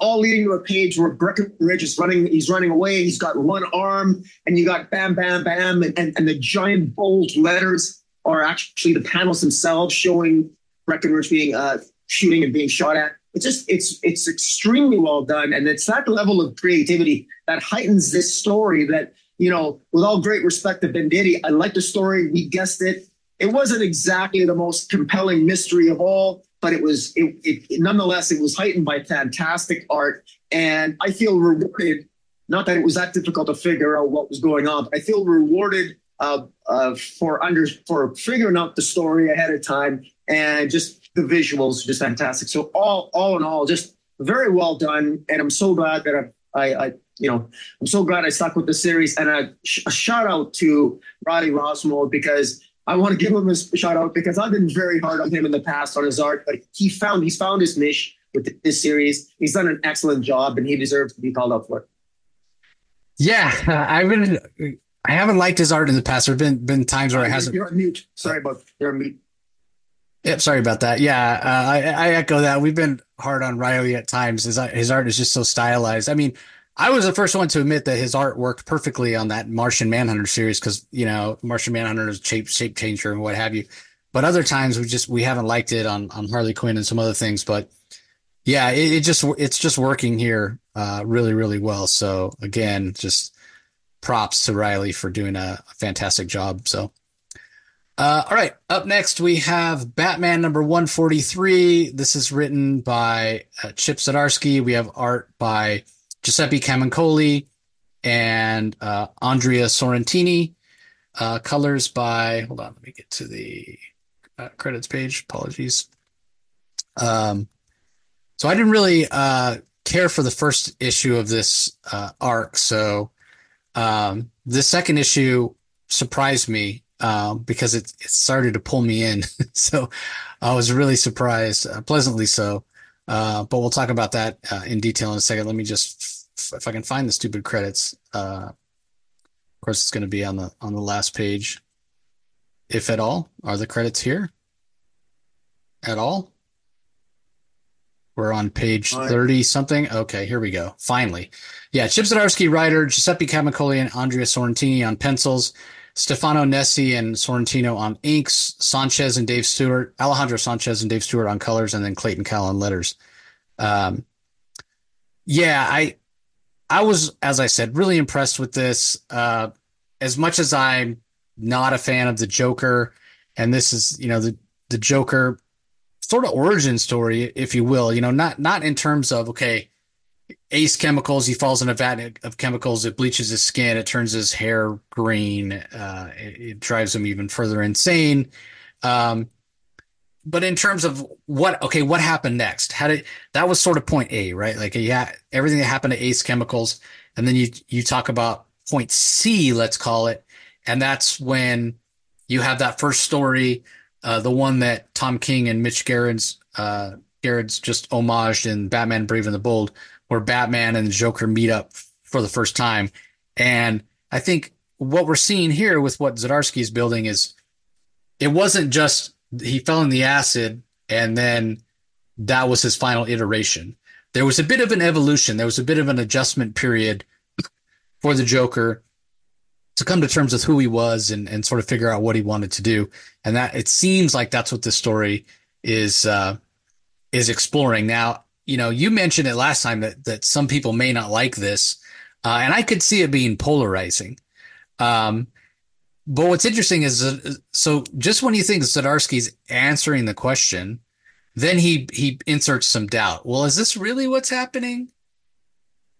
all leading to a page where Breckenridge is running, he's running away, he's got one arm, and you got bam, bam, bam, and, and, and the giant bold letters are actually the panels themselves showing Breckenridge being uh, shooting and being shot at. It's just it's it's extremely well done, and it's that level of creativity that heightens this story. That you know, with all great respect to Venditti, I like the story. We guessed it. It wasn't exactly the most compelling mystery of all, but it was it, it, it nonetheless it was heightened by fantastic art, and I feel rewarded. Not that it was that difficult to figure out what was going on. I feel rewarded uh, uh, for under for figuring out the story ahead of time and just the visuals just fantastic. So all all in all, just very well done, and I'm so glad that I, I, I you know I'm so glad I stuck with the series. And a, a shout out to Roddy Rossmo because I want to give him a shout out because I've been very hard on him in the past on his art, but he found he's found his niche with this series. He's done an excellent job, and he deserves to be called up for it.
Yeah, I've been. I haven't liked his art in the past. There've been been times where it hasn't.
You're on mute. Sorry about you're on mute.
Yep, sorry about that. Yeah, uh, I, I echo that. We've been hard on Riley at times. His his art is just so stylized. I mean, I was the first one to admit that his art worked perfectly on that Martian Manhunter series because you know Martian Manhunter is shape shape changer and what have you. But other times we just we haven't liked it on on Harley Quinn and some other things. But yeah, it, it just it's just working here uh, really really well. So again, just props to Riley for doing a, a fantastic job. So uh, all right. Up next, we have Batman number 143. This is written by uh, Chip Zdarsky. We have art by Giuseppe Camuncoli and uh, Andrea Sorrentino. Uh, colors by, hold on, let me get to the uh, credits page. Apologies. Um, so I didn't really uh, care for the first issue of this arc. So um, the second issue surprised me um, because it, it started to pull me in. so I was really surprised, uh, pleasantly so. Uh, but we'll talk about that uh, in detail in a second. Let me just, f- if I can find the stupid credits. Uh, of course, it's going to be on the on the last page, if at all. Are the credits here? At all? We're on page 30 something. Okay, here we go. Finally. Yeah, Chip Zdarsky writer, Giuseppe Camuncoli and Andrea Sorrentino on pencils. Stefano Nesi and Sorrentino on inks, Sanchez and Dave Stewart, Alejandro Sanchez and Dave Stewart on colors, and then Clayton Cowles on letters. Um, yeah, I I was, as I said, really impressed with this. Uh, as much as I'm not a fan of the Joker, and this is, you know, the the Joker sort of origin story, if you will, you know, not not in terms of okay, Ace chemicals. He falls in a vat of chemicals. It bleaches his skin. It turns his hair green. Uh, it, it, drives him even further insane. Um, but in terms of what, okay, what happened next? How did that was sort of point A, right? Like, yeah, everything that happened to Ace chemicals, and then you you talk about point C, let's call it, and that's when you have that first story, uh, the one that Tom King and Mitch Gerads uh, Gerads just homaged in Batman Brave and the Bold where Batman and the Joker meet up for the first time. And I think what we're seeing here with what Zdarsky is building is it wasn't just he fell in the acid and then that was his final iteration. There was a bit of an evolution. There was a bit of an adjustment period for the Joker to come to terms with who he was and, and sort of figure out what he wanted to do. And that it seems like that's what this story is uh, is exploring. Now, you know, you mentioned it last time that that some people may not like this, uh, and I could see it being polarizing. Um, but what's interesting is uh, so just when you think Zdarsky's answering the question, then he he inserts some doubt. Well, is this really what's happening?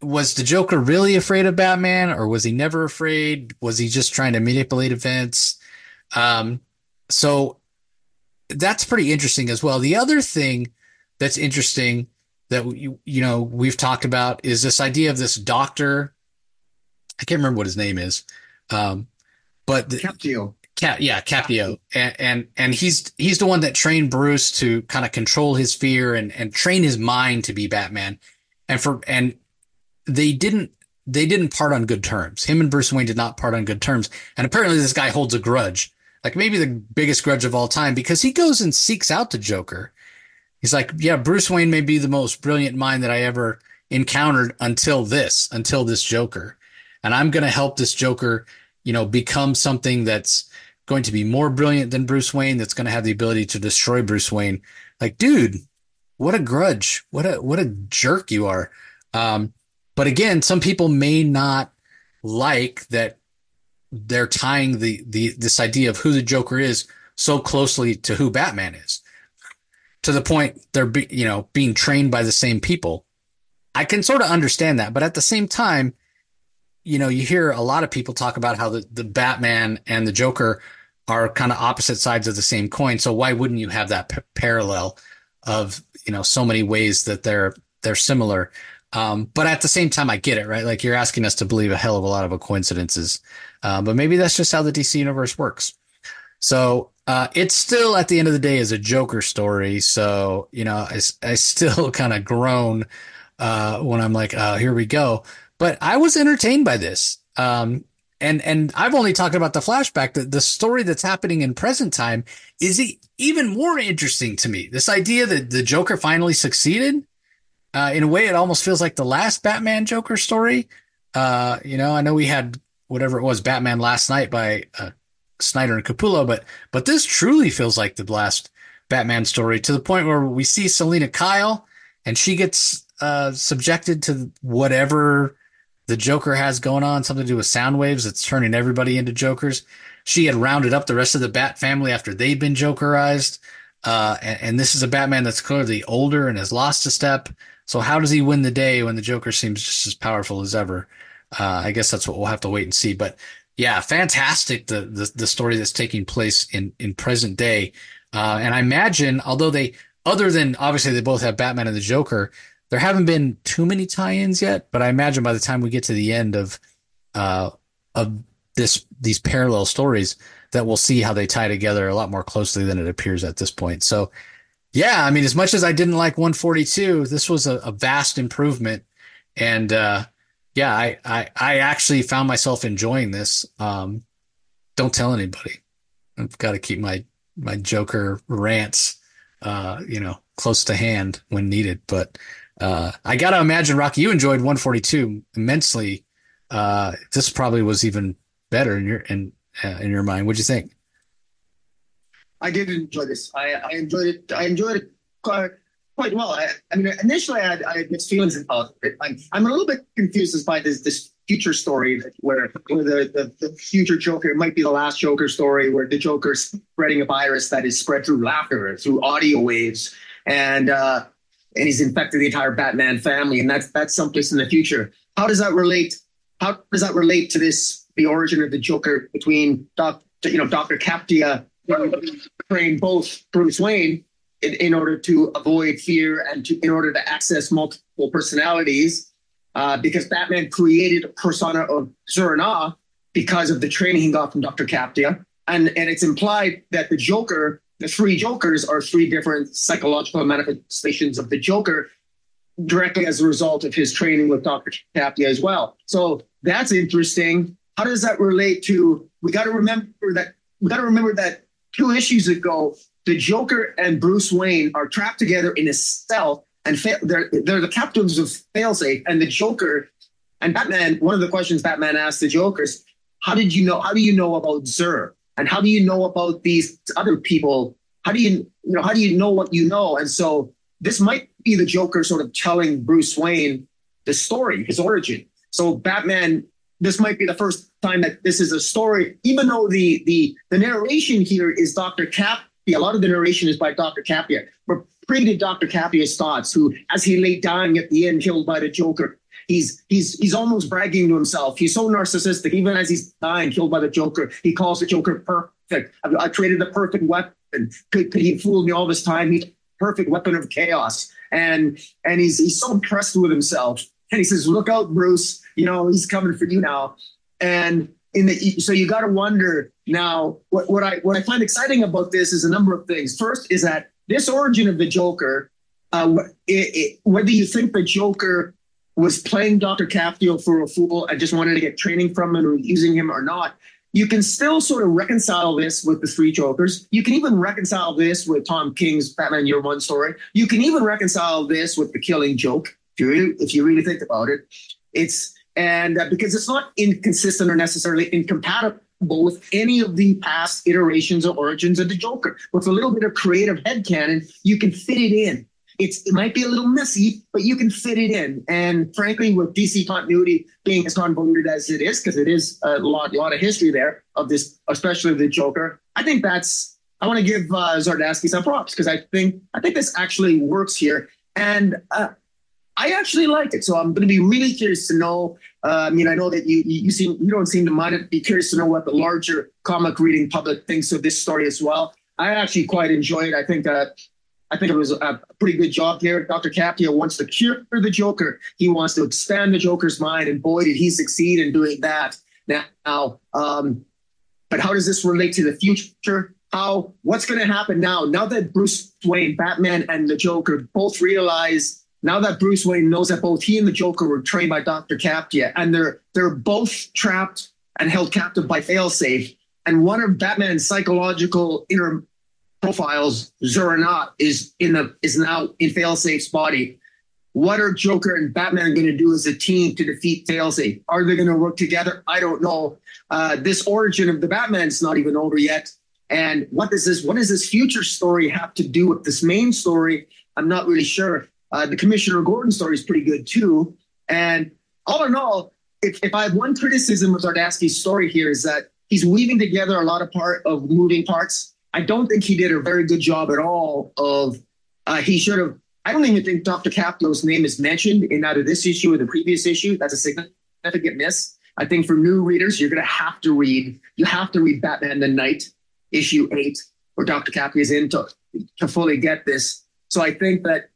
Was the Joker really afraid of Batman or was he never afraid? Was he just trying to manipulate events? Um, so that's pretty interesting as well. The other thing that's interesting that you, you know, we've talked about is this idea of this doctor. I can't remember what his name is. Um, but
the, Caprio.
Cap, yeah, Caprio. And, and, and he's, he's the one that trained Bruce to kind of control his fear and, and train his mind to be Batman. And for, and they didn't they didn't part on good terms. Him and Bruce Wayne did not part on good terms. And apparently this guy holds a grudge, like maybe the biggest grudge of all time because he goes and seeks out the Joker. He's like, yeah, Bruce Wayne may be the most brilliant mind that I ever encountered until this, until this Joker. And I'm going to help this Joker, you know, become something that's going to be more brilliant than Bruce Wayne, that's going to have the ability to destroy Bruce Wayne. Like, dude, what a grudge. What a, what a jerk you are. Um, but again, some people may not like that they're tying the, the this idea of who the Joker is so closely to who Batman is, to the point they're be, you know being trained by the same people. I can sort of understand that, but at the same time, you know, you hear a lot of people talk about how the, the Batman and the Joker are kind of opposite sides of the same coin. So why wouldn't you have that p- parallel of you know so many ways that they're they're similar? Um, but at the same time, I get it, right? Like you're asking us to believe a hell of a lot of coincidences. Uh, but maybe that's just how the DC universe works. So uh, it's still at the end of the day is a Joker story. So you know, I, I still kind of groan uh, when I'm like, oh, here we go. But I was entertained by this. Um, and and I've only talked about the flashback. The, the story that's happening in present time is even more interesting to me. This idea that the Joker finally succeeded uh, in a way, it almost feels like the last Batman Joker story. Uh, you know, I know we had whatever it was, Batman Last Knight by uh, Snyder and Capullo, but but this truly feels like the last Batman story to the point where we see Selina Kyle and she gets uh, subjected to whatever the Joker has going on, something to do with sound waves that's turning everybody into Jokers. She had rounded up the rest of the Bat family after they'd been Jokerized. Uh, and, and, this is a Batman that's clearly older and has lost a step. So how does he win the day when the Joker seems just as powerful as ever? Uh, I guess that's what we'll have to wait and see. But yeah, fantastic the the, the story that's taking place in in present day. Uh, and I imagine, although they, other than obviously they both have Batman and the Joker, there haven't been too many tie-ins yet. But I imagine by the time we get to the end of uh, of this these parallel stories, that we'll see how they tie together a lot more closely than it appears at this point. So yeah, I mean, as much as I didn't like 142, this was a, a vast improvement. And uh, yeah, I, I, I actually found myself enjoying this. Um, don't tell anybody. I've got to keep my my Joker rants, uh, you know, close to hand when needed. But uh, I got to imagine, Rocky, you enjoyed 142 immensely. Uh, this probably was even better in your in uh, in your mind. What'd you think?
I did enjoy this. I, I enjoyed it. I enjoyed it quite, quite well. I, I mean, initially I had, I had mixed feelings about it. I'm, I'm a little bit confused as by this this future story where, where the, the, the future Joker might be the last Joker story where the Joker's spreading a virus that is spread through laughter, through audio waves, and uh, and he's infected the entire Batman family, and that's that's someplace in the future. How does that relate? How does that relate to this the origin of the Joker between Doc, you know, Doctor Captia train both Bruce Wayne in, in, order to avoid fear and to, in order to access multiple personalities. Uh, because Batman created a persona of Zur-En-Arrh because of the training he got from Dr. Captia. And, and it's implied that the Joker, the three Jokers, are three different psychological manifestations of the Joker directly as a result of his training with Dr. Captia as well. So that's interesting. How does that relate to? We got to remember that we got to remember that two issues ago, the Joker and Bruce Wayne are trapped together in a cell, and fa- they're they're the captains of failsafe, and the Joker And Batman, one of the questions Batman asked the Joker is, how did you know? How do you know about Zur? And how do you know about these other people? How do you, you know, how do you know what you know? And so this might be the Joker sort of telling Bruce Wayne the story, his origin. So Batman, this might be the first time that this is a story, even though the the the narration here is Dr. Cap. A lot of the narration is by Dr. Capia. But printed Dr. Capia's thoughts, who, as he lay dying at the end, killed by the Joker, he's he's he's almost bragging to himself. He's so narcissistic. Even as he's dying, killed by the Joker, he calls the Joker perfect. I, I created the perfect weapon. Could, could he fool me all this time? He's perfect weapon of chaos. And and he's he's so impressed with himself. And he says, "Look out, Bruce! You know he's coming for you now." And in the so you got to wonder now. What what I what I find exciting about this is a number of things. First is that this origin of the Joker, uh, it, it, whether you think the Joker was playing Dr. Caprio for a fool and just wanted to get training from him or using him or not, you can still sort of reconcile this with the three Jokers. You can even reconcile this with Tom King's Batman Year One story. You can even reconcile this with the Killing Joke, if you really, if you really think about it. It's and uh, because it's not inconsistent or necessarily incompatible with any of the past iterations or origins of the Joker. With a little bit of creative headcanon, you can fit it in. It's it might be a little messy, but you can fit it in. And frankly, with DC continuity being as convoluted as it is, because it is a lot, lot of history there of this, especially the Joker, I think that's I want to give uh, Zardasky some props because I think I think this actually works here. And uh, I actually liked it. So I'm going to be really curious to know. Uh, I mean, I know that you you seem you don't seem to mind it. Be curious to know what the larger comic reading public thinks of this story as well. I actually quite enjoy it. I think uh, I think it was a pretty good job here. Dr. Caprio wants to cure the Joker. He wants to expand the Joker's mind, and boy, did he succeed in doing that. Now, um, but how does this relate to the future? How what's going to happen now? Now that Bruce Wayne, Batman, and the Joker both realize now that Bruce Wayne knows that both he and the Joker were trained by Dr. Captia, and they're they're both trapped and held captive by Failsafe, and one of Batman's psychological inner profiles, Zur-En-Arrh, is in the is now in Failsafe's body. What are Joker and Batman going to do as a team to defeat Failsafe? Are they going to work together? I don't know. Uh, this origin of the Batman is not even over yet. And what does this what does this future story have to do with this main story? I'm not really sure. Uh, the Commissioner Gordon story is pretty good too. And all in all, if, if I have one criticism of Zardasky's story here is that he's weaving together a lot of part of moving parts. I don't think he did a very good job at all of. Uh, he should have. I don't even think Dr. Caprio's name is mentioned in either this issue or the previous issue. That's a significant miss. I think for new readers, you're going to have to read. You have to read Batman the Knight issue eight, where Dr. Caprio is in to, to fully get this. So I think that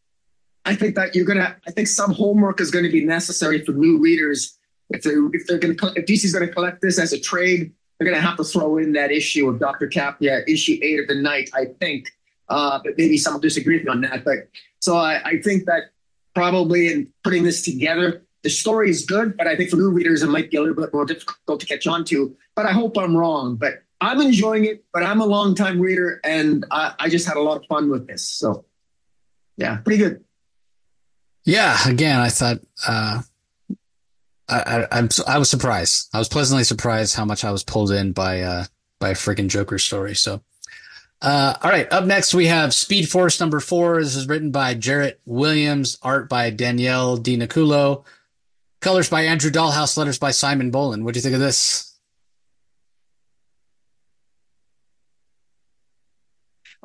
I think that you're gonna. I think some homework is going to be necessary for new readers if they're if they're going to if DC's going to collect this as a trade. They're going to have to throw in that issue of Doctor Capia, issue eight of the Knight, I think, uh, but maybe some will disagree with me on that. But so I, I think that probably in putting this together, the story is good, but I think for new readers it might be a little bit more difficult to catch on to. But I hope I'm wrong. But I'm enjoying it. But I'm a long time reader, and I, I just had a lot of fun with this. So yeah, pretty good.
Yeah, again, I thought uh, I, I, am I was surprised. I was pleasantly surprised how much I was pulled in by uh, by a freaking Joker story. So, uh, all right, up next we have Speed Force number four. This is written by Jarrett Williams, art by Danielle Di Nicuolo, colors by Andrew Dalhouse, letters by Simon Bowland. What do you think of this?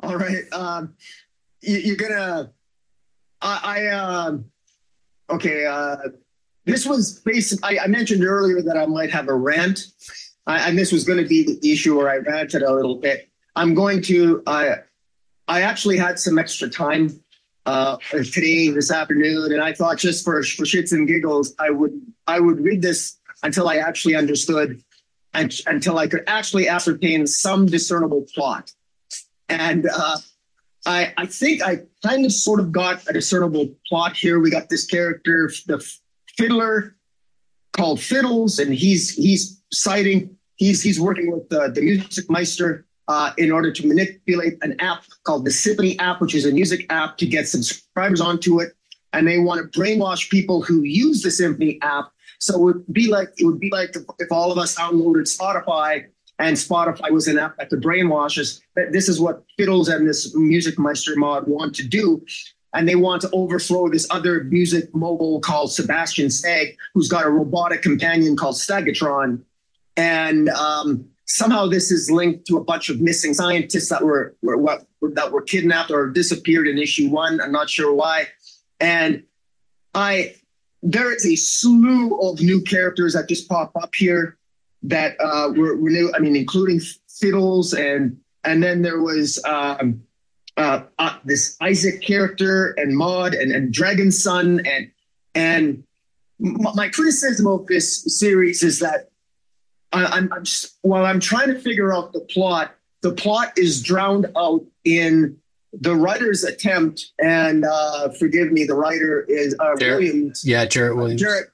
All right, um, you, are gonna I, I um, okay. Uh, this was based. I, I, mentioned earlier that I might have a rant, I, and this was going to be the issue where I ranted a little bit. I'm going to. I I actually had some extra time uh, today, this afternoon, and I thought just for for shits and giggles, I would I would read this until I actually understood, and until I could actually ascertain some discernible plot. And uh, I, I think I kind of sort of got a discernible plot here. We got this character, the fiddler called Fiddles, and he's he's citing he's he's working with the, the music meister uh, in order to manipulate an app called the Symphony app, which is a music app to get subscribers onto it. And they want to brainwash people who use the Symphony app So it would be like it would be like if, if all of us downloaded Spotify and Spotify was an app that could brainwash us. That this is what Fiddles and this Music Meister mod want to do. And they want to overthrow this other music mogul called Sebastian Stagg, who's got a robotic companion called Stagatron. And um, somehow this is linked to a bunch of missing scientists that were, were what that were kidnapped or disappeared in issue one. I'm not sure why. And I there is a slew of new characters that just pop up here that uh, were, were new. I mean, including Fiddles and and then there was um, uh, uh, this Isaac character and Maud and, and Dragon Son and and my criticism of this series is that I, am just while I'm trying to figure out the plot, the plot is drowned out in the writer's attempt. And uh, forgive me, the writer is uh, Williams.
Yeah, Jarrett Williams.
Jarrett,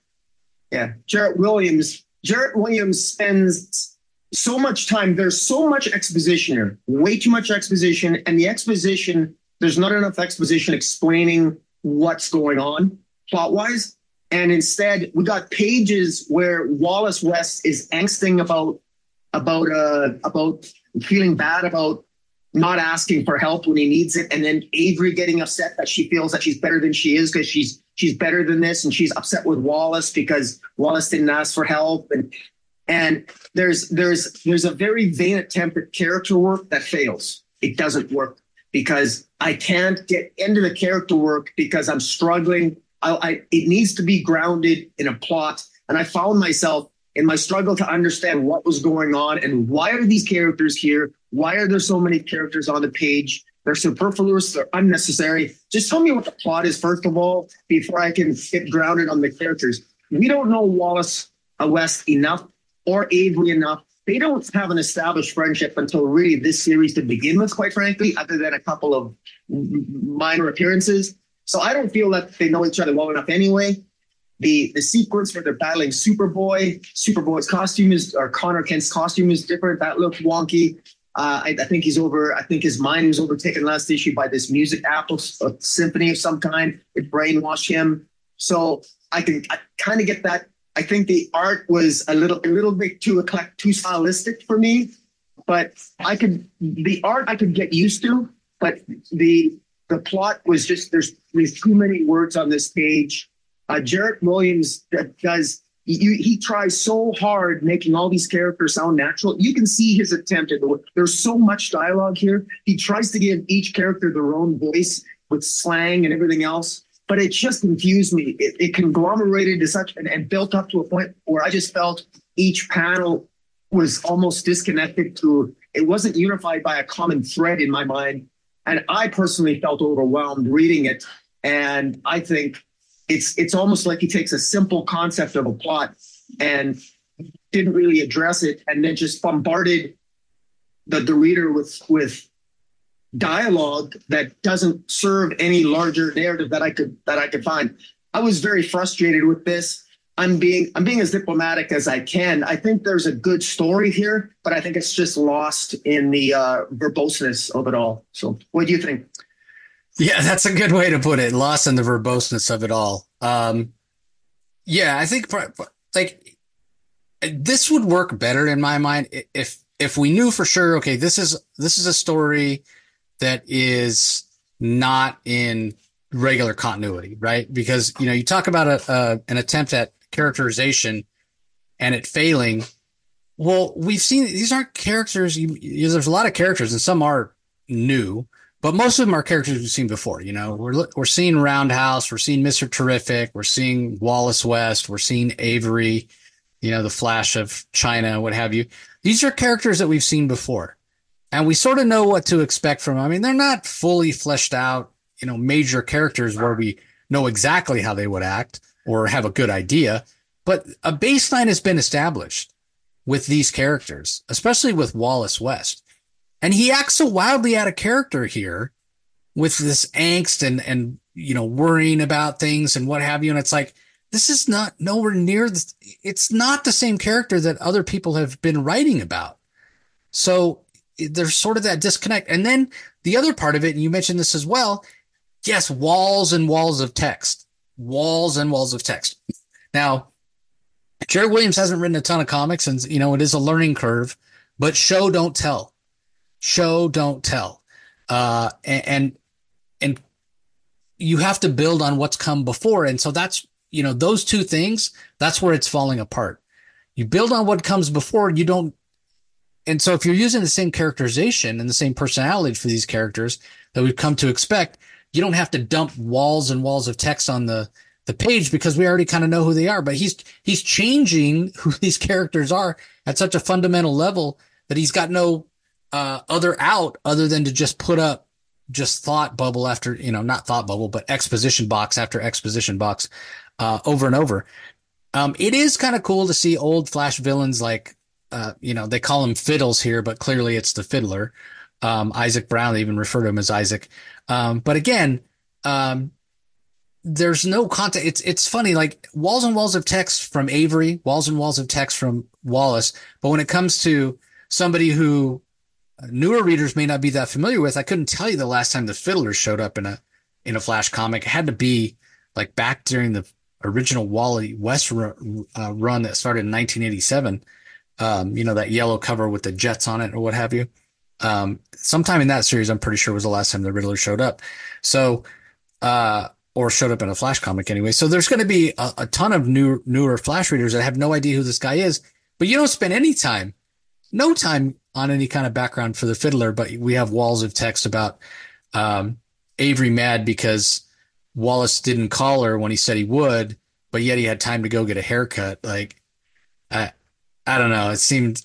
yeah, Jarrett Williams. Jarrett Williams spends so much time. There's so much exposition here, way too much exposition, and the exposition. There's not enough exposition explaining what's going on plot wise. And instead, we got pages where Wallace West is angsting about about uh, about feeling bad about not asking for help when he needs it, and then Avery getting upset that she feels that she's better than she is because she's she's better than this, and she's upset with Wallace because Wallace didn't ask for help, and and there's there's there's a very vain attempt at character work that fails. It doesn't work because I can't get into the character work because I'm struggling I, I, it needs to be grounded in a plot. And I found myself in my struggle to understand what was going on and why are these characters here? Why are there so many characters on the page? They're superfluous, they're unnecessary. Just tell me what the plot is, first of all, before I can get grounded on the characters. We don't know Wallace uh, West enough or Avery enough. They don't have an established friendship until really this series to begin with, quite frankly, other than a couple of minor appearances. So I don't feel that they know each other well enough anyway. The the sequence where they're battling Superboy, Superboy's costume is or Conner Kent's costume is different. That looked wonky. Uh, I, I, think he's over. I think his mind was overtaken last issue by this music apple symphony of some kind. It brainwashed him. So I can kind of get that. I think the art was a little a little bit too eclectic, too stylistic for me. But I could the art I could get used to. But the the plot was just there's there's too many words on this page. Uh, Jarrett Williams does he, he tries so hard making all these characters sound natural. You can see his attempt at the, there's so much dialogue here. He tries to give each character their own voice with slang and everything else, but it just confused me. It, it conglomerated to such and, and built up to a point where I just felt each panel was almost disconnected to it wasn't unified by a common thread in my mind and I personally felt overwhelmed reading it. And I think it's it's almost like he takes a simple concept of a plot and didn't really address it, and then just bombarded the, the reader with with dialogue that doesn't serve any larger narrative that I could that I could find. I was very frustrated with this. I'm being I'm being as diplomatic as I can. I think there's a good story here, but I think it's just lost in the uh, verboseness of it all. So, what do you think?
Yeah, that's a good way to put it. Lost in the verboseness of it all. Um, yeah, I think like this would work better in my mind if if we knew for sure. Okay, this is this is a story that is not in regular continuity, right? Because you know you talk about a, a an attempt at characterization and it failing. Well, we've seen these aren't characters. You, you, there's a lot of characters, and some are new, but most of them are characters we've seen before. You know, we're we're seeing Roundhouse, we're seeing Mister Terrific, we're seeing Wallace West, we're seeing Avery. You know, the Flash of China, what have you. These are characters that we've seen before, and we sort of know what to expect from them. I mean, they're not fully fleshed out, you know, major characters where we know exactly how they would act or have a good idea. But a baseline has been established with these characters, especially with Wallace West. And he acts so wildly out of character here with this angst and, and, you know, worrying about things and what have you. And it's like, this is not nowhere near the, it's not the same character that other people have been writing about. So there's sort of that disconnect. And then the other part of it, and you mentioned this as well. Yes, walls and walls of text walls and walls of text. Now, Jarrett Williams hasn't written a ton of comics, and you know it is a learning curve. But show don't tell, show don't tell, uh, and, and you have to build on what's come before, and so that's you know those two things. That's where it's falling apart. You build on what comes before. You don't and so if you're using the same characterization and the same personality for these characters that we've come to expect, you don't have to dump walls and walls of text on the the page because we already kind of know who they are. But he's he's changing who these characters are at such a fundamental level that he's got no uh, other out other than to just put up just thought bubble after you know not thought bubble but exposition box after exposition box uh, over and over. Um, it is kind of cool to see old Flash villains like uh, you know, they call him Fiddles here, but clearly it's the fiddler. Um, Isaac Bowin, they even refer to him as Isaac. Um, but again, um, there's no content. It's, it's funny, like walls and walls of text from Avery, walls and walls of text from Wallace. But when it comes to somebody who newer readers may not be that familiar with, I couldn't tell you the last time the fiddler showed up in a, in a flash comic. It had to be like back during the original Wally West run, uh, run that started in 1987 um, you know, that yellow cover with the Jets on it or what have you. Um, sometime in that series, I'm pretty sure was the last time the Riddler showed up. So, uh, or showed up in a Flash comic anyway. So there's going to be a, a, ton of new, newer Flash readers that have no idea who this guy is, but you don't spend any time, no time on any kind of background for the Fiddler, but we have walls of text about, um, Avery mad because Wallace didn't call her when he said he would, but yet he had time to go get a haircut. Like, I, I don't know. It seemed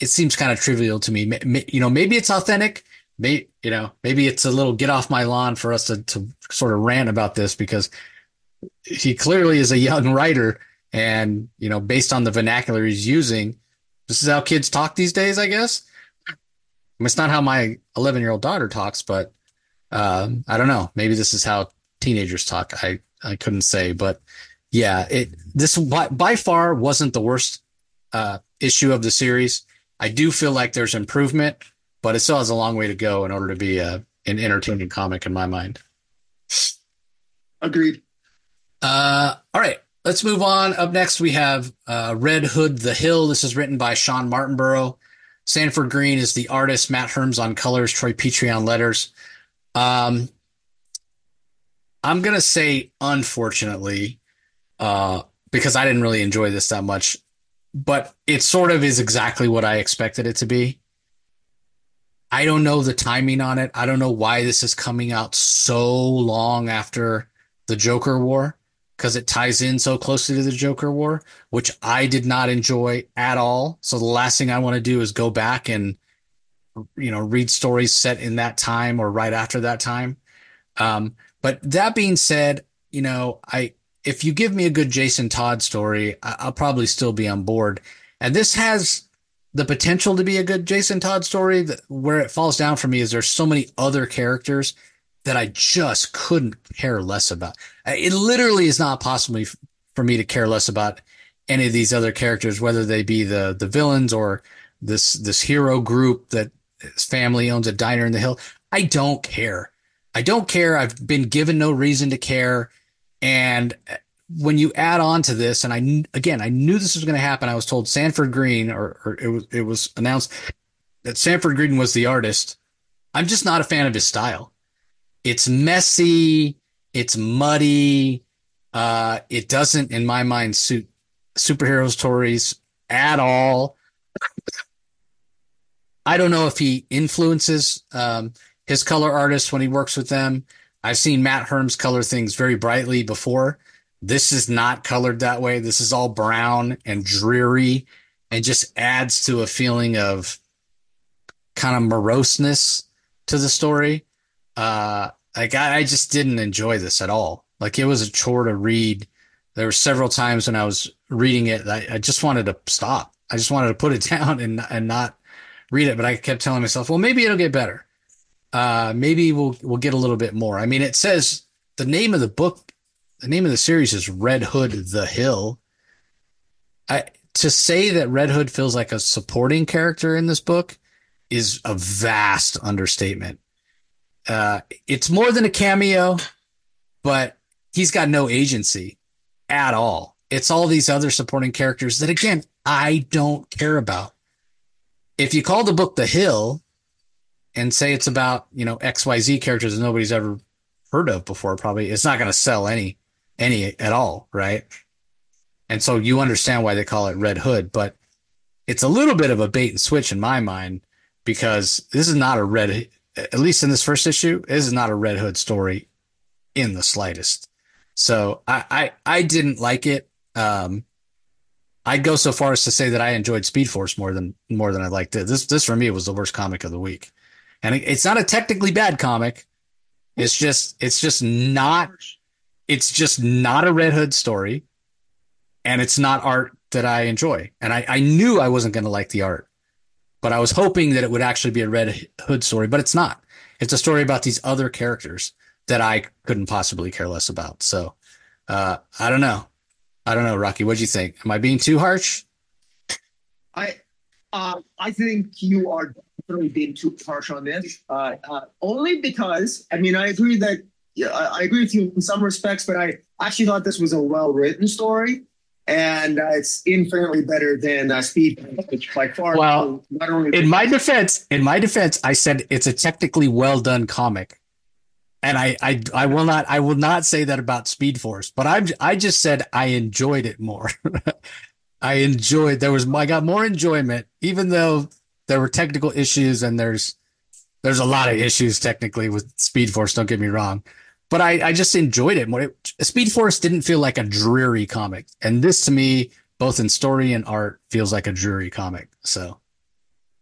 it seems kind of trivial to me. You know, maybe it's authentic. Maybe you know, maybe it's a little get off my lawn for us to to sort of rant about this because he clearly is a young writer, and you know, based on the vernacular he's using, this is how kids talk these days. I guess. I mean, it's not how my 11 year old daughter talks, but um, I don't know. Maybe this is how teenagers talk. I I couldn't say, but yeah, it this by, by far wasn't the worst uh, issue of the series. I do feel like there's improvement, but it still has a long way to go in order to be a, uh, an entertaining comic in my mind.
Agreed.
Uh, all right, let's move on. Up next, we have uh, Red Hood the Hill. This is written by Shawn Martinbrough. Sanford Green is the artist. Matt Herms on colors. Troy Peteri on letters. Um, I'm gonna say unfortunately, uh, because I didn't really enjoy this that much but it sort of is exactly what I expected it to be. I don't know the timing on it. I don't know why this is coming out so long after the Joker War because it ties in so closely to the Joker War, which I did not enjoy at all. So the last thing I want to do is go back and you know read stories set in that time or right after that time. Um, but that being said, you know, I if you give me a good Jason Todd story, I'll probably still be on board. And this has the potential to be a good Jason Todd story. Where it falls down for me is there's so many other characters that I just couldn't care less about. It literally is not possible for me to care less about any of these other characters, whether they be the the villains or this this hero group that his family owns a diner in the hill. I don't care. I don't care. I've been given no reason to care. And uh, when you add on to this, and I again I knew this was going to happen. I was told Sanford Green, or, or it was it was announced that Sanford Green was the artist. I'm just not a fan of his style. It's messy. It's muddy. Uh, it doesn't, in my mind, suit superhero stories at all. I don't know if he influences um, his color artists when he works with them. I've seen Matt Herms color things very brightly before. This is not colored that way. This is all brown and dreary and just adds to a feeling of kind of moroseness to the story. Uh, like I, I just didn't enjoy this at all. Like it was a chore to read. There were several times when I was reading it, I, I just wanted to stop. I just wanted to put it down and and not read it. But I kept telling myself, well, maybe it'll get better uh, maybe we'll we'll get a little bit more. I mean, it says the name of the book, the name of the series is Red Hood the Hill. I to say that Red Hood feels like a supporting character in this book is a vast understatement. Uh, it's more than a cameo, but he's got no agency at all. it's all these other supporting characters that again I don't care about. If you call the book The Hill and say it's about you know X Y Z characters that nobody's ever heard of before, probably it's not going to sell any any at all, right? And so you understand why they call it Red Hood, but it's a little bit of a bait and switch in my mind because this is not a red at least in this first issue, is not a Red Hood story in the slightest. So I I, I didn't like it. Um, I'd go so far as to say that I enjoyed Speed Force more than more than I liked it. This this for me was the worst comic of the week, and it, it's not a technically bad comic. It's just it's just not it's just not a Red Hood story, and it's not art that I enjoy. And I I knew I wasn't going to like the art, but I was hoping that it would actually be a Red Hood story. But it's not. It's a story about these other characters that I couldn't possibly care less about. So uh, I don't know. I don't know, Rocky. What do you think? Am I being too harsh?
I uh, I think you are definitely being too harsh on this. Uh, uh, only because I mean I agree that yeah, I, I, agree with you in some respects, but I actually thought this was a well written story, and uh, it's infinitely better than uh, Speed, which by far.
Well, not only in my defense, in my defense, I said it's a technically well done comic and I, I I will not I will not say that about Speed Force, but I'm I just said I enjoyed it more. I enjoyed there was I got more enjoyment, even though there were technical issues and there's there's a lot of issues technically with Speed Force. Don't get me wrong, but I I just enjoyed it. It, Speed Force didn't feel like a dreary comic, and this to me, both in story and art, feels like a dreary comic. So,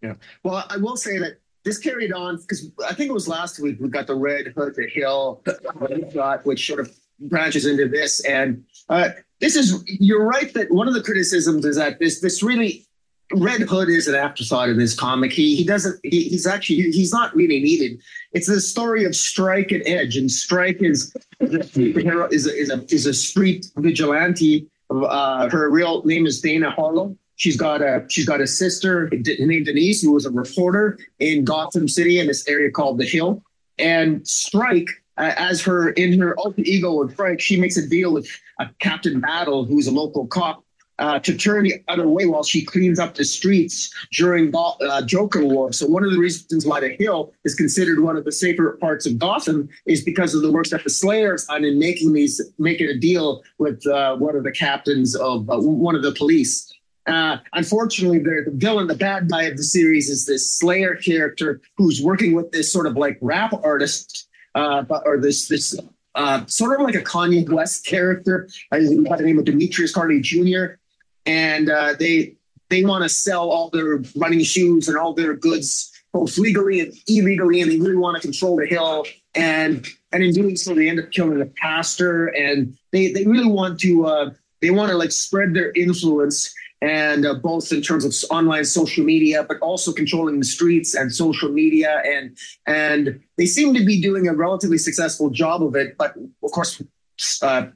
yeah. Well, I will say that this carried on because I think it was last week we got the Red Hood, the Hill, shot, which sort of branches into this. And uh, this is you're right that one of the criticisms is that this this really Red Hood is an afterthought in this comic. He he doesn't he, he's actually he's not really needed. It's the story of Strike and Edge, and Strike is is a is a, is a street vigilante. Uh, her real name is Dana Harlow She's got a she's got a sister named Denise who was a reporter in Gotham City in this area called the Hill. And Strike, uh, as her in her alter ego with Frank, she makes a deal with a Captain Battle, who's a local cop, uh, to turn the other way while she cleans up the streets during uh, Joker War. So one of the reasons why the Hill is considered one of the safer parts of Gotham is because of the work that the Slayers done in making these making a deal with uh, one of the captains of uh, one of the police. Uh, unfortunately, the, villain, the bad guy of the series, is this Slayer character who's working with this sort of like rap artist, uh, or this this uh, sort of like a Kanye West character by the name of Demetrius Carley Jr. And uh, they they want to sell all their running shoes and all their goods both legally and illegally, and they really want to control the hill. And and in doing so, they end up killing the pastor, and they they really want to uh, they want to like spread their influence and uh, both in terms of online social media, but also controlling the streets and social media, and and they seem to be doing a relatively successful job of it. But of course, uh,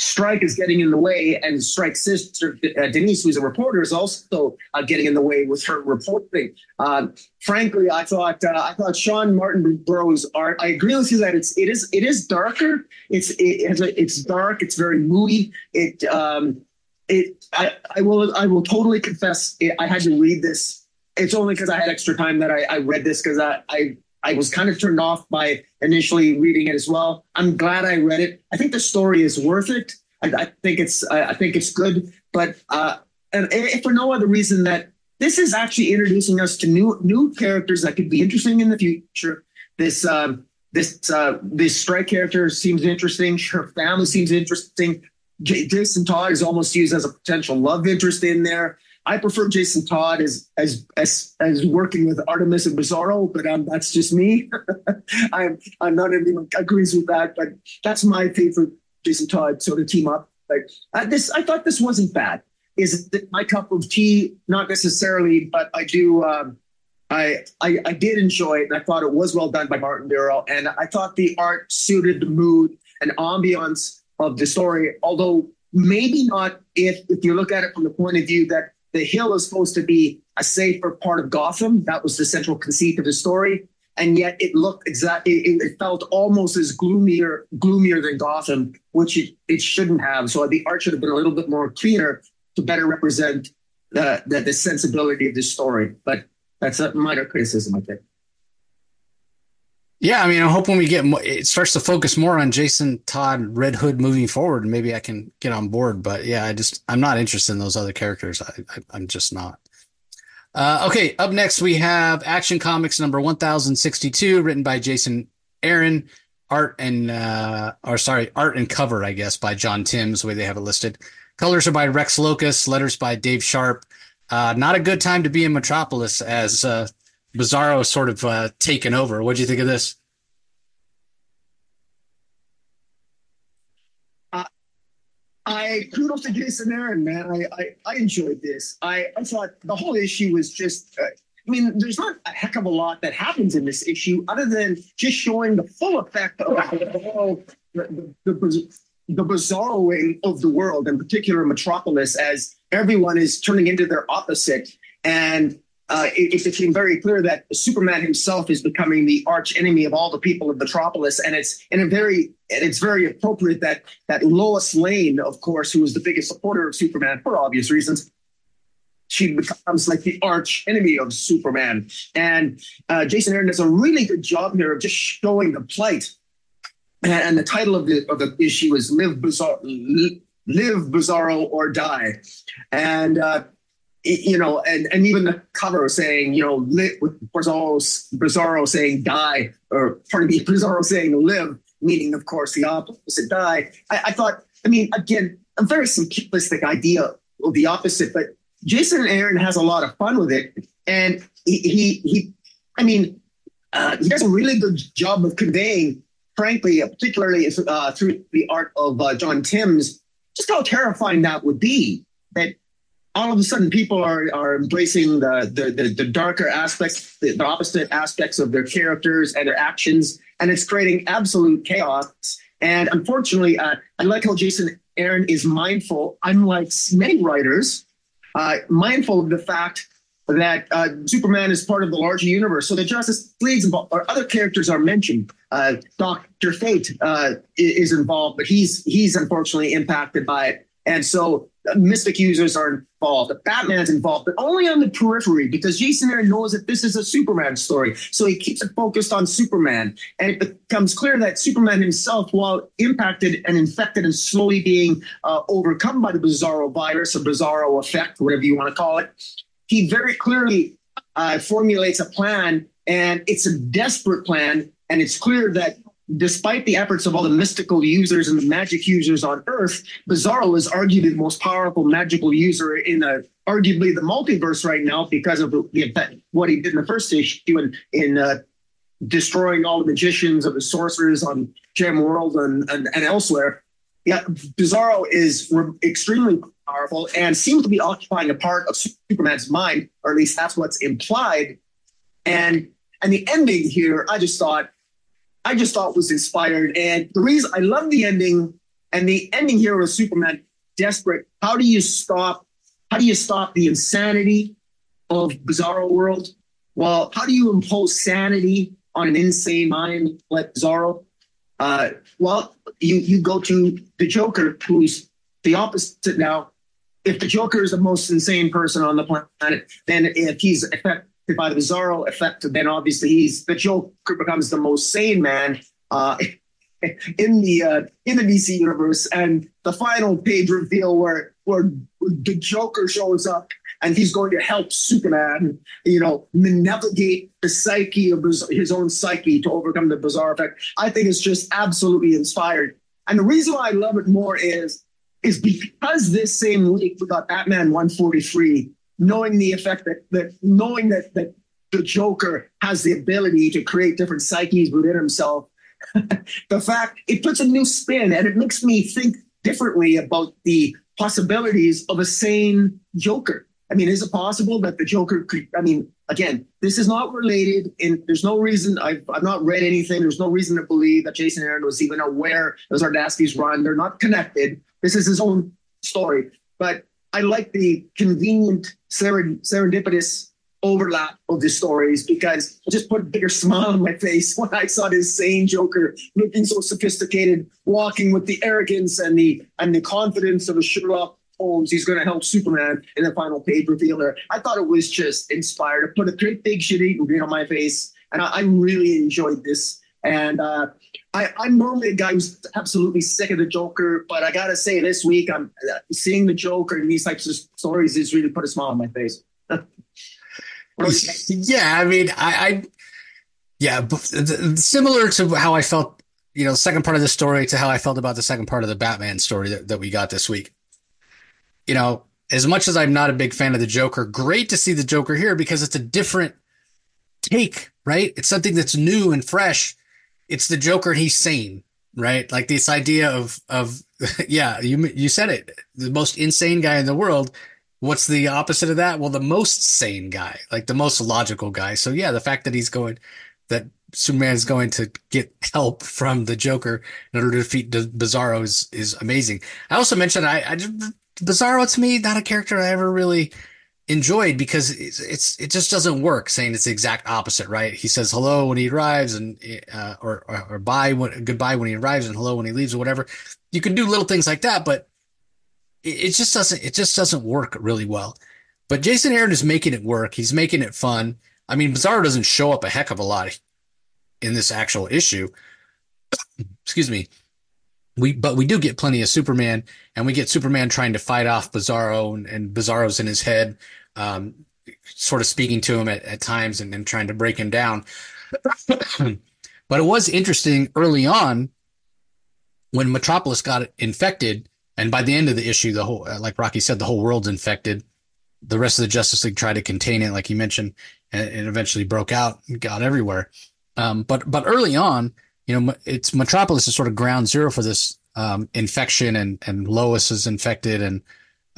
Strike is getting in the way, and Strike's sister uh, Denise, who's a reporter, is also uh, getting in the way with her reporting. Uh, frankly, I thought uh, I thought Sean Martin Burrow's art. I agree with you that it's it is it is darker. It's it, it's dark. It's very moody. It um, it I, I will I will totally confess it, I had to read this. It's only because I had extra time that I, I read this because I, I I was kind of turned off by initially reading it as well. I'm glad I read it. I think the story is worth it. I, I think it's I, I, think it's good, but uh, and for no other reason that this is actually introducing us to new new characters that could be interesting in the future. This um, this uh, this strike character seems interesting. Her family seems interesting. Jason Todd is almost used as a potential love interest in there. I prefer Jason Todd as as as, as working with Artemis and Bizarro, but um, that's just me. I'm I'm not everyone agrees with that, but that's my favorite Jason Todd sort of team up. Like this, I thought this wasn't bad. Is my cup of tea? Not necessarily, but I do. Um, I, I I did enjoy it, and I thought it was well done by Martinbrough, and I thought the art suited the mood and ambiance of the story, although maybe not if if you look at it from the point of view that the hill is supposed to be a safer part of Gotham. That was the central conceit of the story. and yet it looked exactly it, it, felt almost as gloomier gloomier than Gotham, which it, it shouldn't have. So the art should have been a little bit more cleaner to better represent the the, the sensibility of the story. But that's a minor criticism, I think.
Yeah, I mean, I hope when we get more, it starts to focus more on Jason Todd Red Hood moving forward, maybe I can get on board. But yeah, I just I'm not interested in those other characters. I, I am just not. Uh, okay, up next we have Action Comics number 1062, written by Jason Aaron, art and uh, or sorry, art and cover, I guess, by John Timms, the way they have it listed. Colors are by Rex Lokus, letters by Dave Sharpe. Uh, not a good time to be in Metropolis as uh, Bizarro sort of uh, taken over. What do you think of this?
Uh, I kudos to Jason Aaron, man. I, I, I enjoyed this. I, I thought the whole issue was just. Uh, I mean, there's not a heck of a lot that happens in this issue other than just showing the full effect of the, the, the, the bizarroing of the world, in particular Metropolis, as everyone is turning into their opposite. And uh, it, it, became very clear that Superman himself is becoming the arch enemy of all the people of Metropolis, and it's in a very and it's very appropriate that that Lois Lane, of course, who was the biggest supporter of Superman for obvious reasons, she becomes like the arch enemy of Superman. And uh, Jason Aaron does a really good job here of just showing the plight. And, and the title of the of the issue is "Live Bizarre." Live Bizarro or Die. And uh, you know, and, and even the cover saying, you know, lit with Bizarro, Bizarro saying die, or pardon me, Bizarro saying live, meaning, of course, the opposite die. I, I thought, I mean, again, a very simplistic idea of the opposite, but Jason Aaron has a lot of fun with it. And he, he, he I mean, uh, he does a really good job of conveying, frankly, particularly uh, through the art of uh, John Timms, just how terrifying that would be. That all of a sudden people are, are embracing the, the, the, the darker aspects, the, the, opposite aspects of their characters and their actions, and it's creating absolute chaos. And unfortunately, uh, I like how Jason Aaron is mindful, unlike many writers, uh, mindful of the fact that uh, Superman is part of the larger universe. So the Justice Leagues or other characters are mentioned. Uh, Doctor Fate uh, is involved, but he's he's unfortunately impacted by it. And so Mystic users are involved, Batman's involved, but only on the periphery because Jason Aaron knows that this is a Superman story. So he keeps it focused on Superman. And it becomes clear that Superman himself, while impacted and infected and slowly being uh, overcome by the Bizarro virus or Bizarro effect, whatever you want to call it, he very clearly uh, formulates a plan. And it's a desperate plan. And it's clear that despite the efforts of all the mystical users and the magic users on Earth, Bizarro is arguably the most powerful magical user in a, arguably the multiverse right now because of the, what he did in the first issue in, in uh, destroying all the magicians of the sorcerers on Gem World and, and, and elsewhere. Yeah, Bizarro is re- extremely powerful and seems to be occupying a part of Superman's mind, or at least that's what's implied. And and the ending here, I just thought I just thought was inspired. And the reason I love the ending and the ending here was Superman desperate. How do you stop? How do you stop the insanity of Bizarro World? Well, how do you impose sanity on an insane mind like Bizarro? Uh, well, you you go to the Joker, who's the opposite now. If the Joker is the most insane person on the planet, then if he's effect, by the Bizarro effect, then obviously he's the Joker becomes the most sane man uh, in the uh, in the DC universe. And the final page reveal where where the Joker shows up and he's going to help Superman, you know, navigate the psyche of his, his own psyche to overcome the bizarre effect. I think it's just absolutely inspired. And the reason why I love it more is is because this same week we got Batman 143 knowing the effect that, that knowing that that the Joker has the ability to create different psyches within himself. the fact it puts a new spin and it makes me think differently about the possibilities of a sane Joker. I mean, is it possible that the Joker could? I mean, again, this is not related, and there's no reason. I've, I've not read anything. There's no reason to believe that Jason Aaron was even aware of Zdarsky's run. They're not connected. This is his own story. But I like the convenient serendipitous overlap of the stories because it just put a bigger smile on my face when I saw this same Joker looking so sophisticated, walking with the arrogance and the and the confidence of a Sherlock Holmes. He's going to help Superman in the final page reveal I thought it was just inspired. It put a great big shit eating grin on my face, and I, I really enjoyed this. And uh, I, I'm normally a guy who's absolutely sick of the Joker, but I gotta say, this week I'm uh, seeing the Joker in these types of stories has really put a smile on my face.
yeah, I mean, I, I yeah, similar to how I felt, you know, second part of the story to how I felt about the second part of the Batman story that, that we got this week. You know, as much as I'm not a big fan of the Joker, great to see the Joker here because it's a different take, right? It's something that's new and fresh. It's the Joker and he's sane, right? Like this idea of of yeah, you you said it, the most insane guy in the world What's the opposite of that? Well, the most sane guy, like the most logical guy. So yeah, the fact that he's going, that Superman is going to get help from the Joker in order to defeat Bizarro is, is amazing. I also mentioned I, I just, Bizarro to me not a character I ever really enjoyed because it's, it's, it just doesn't work saying it's the exact opposite, right? He says hello when he arrives and uh, or, or, or bye when goodbye when he arrives and hello when he leaves or whatever. You can do little things like that, but it just doesn't it just doesn't work really well. But Jason Aaron is making it work. He's making it fun. I mean, Bizarro doesn't show up a heck of a lot in this actual issue. Excuse me. We but we do get plenty of Superman, and we get Superman trying to fight off Bizarro, and, and Bizarro's in his head, um, sort of speaking to him at, at times and, and trying to break him down. but it was interesting early on when Metropolis got infected and by the end of the issue, the whole, like Rocky said, the whole world's infected. The rest of the Justice League tried to contain it, like you mentioned, and it eventually broke out and got everywhere. Um, but but early on, you know, it's Metropolis is sort of ground zero for this um, infection, and and Lois is infected, and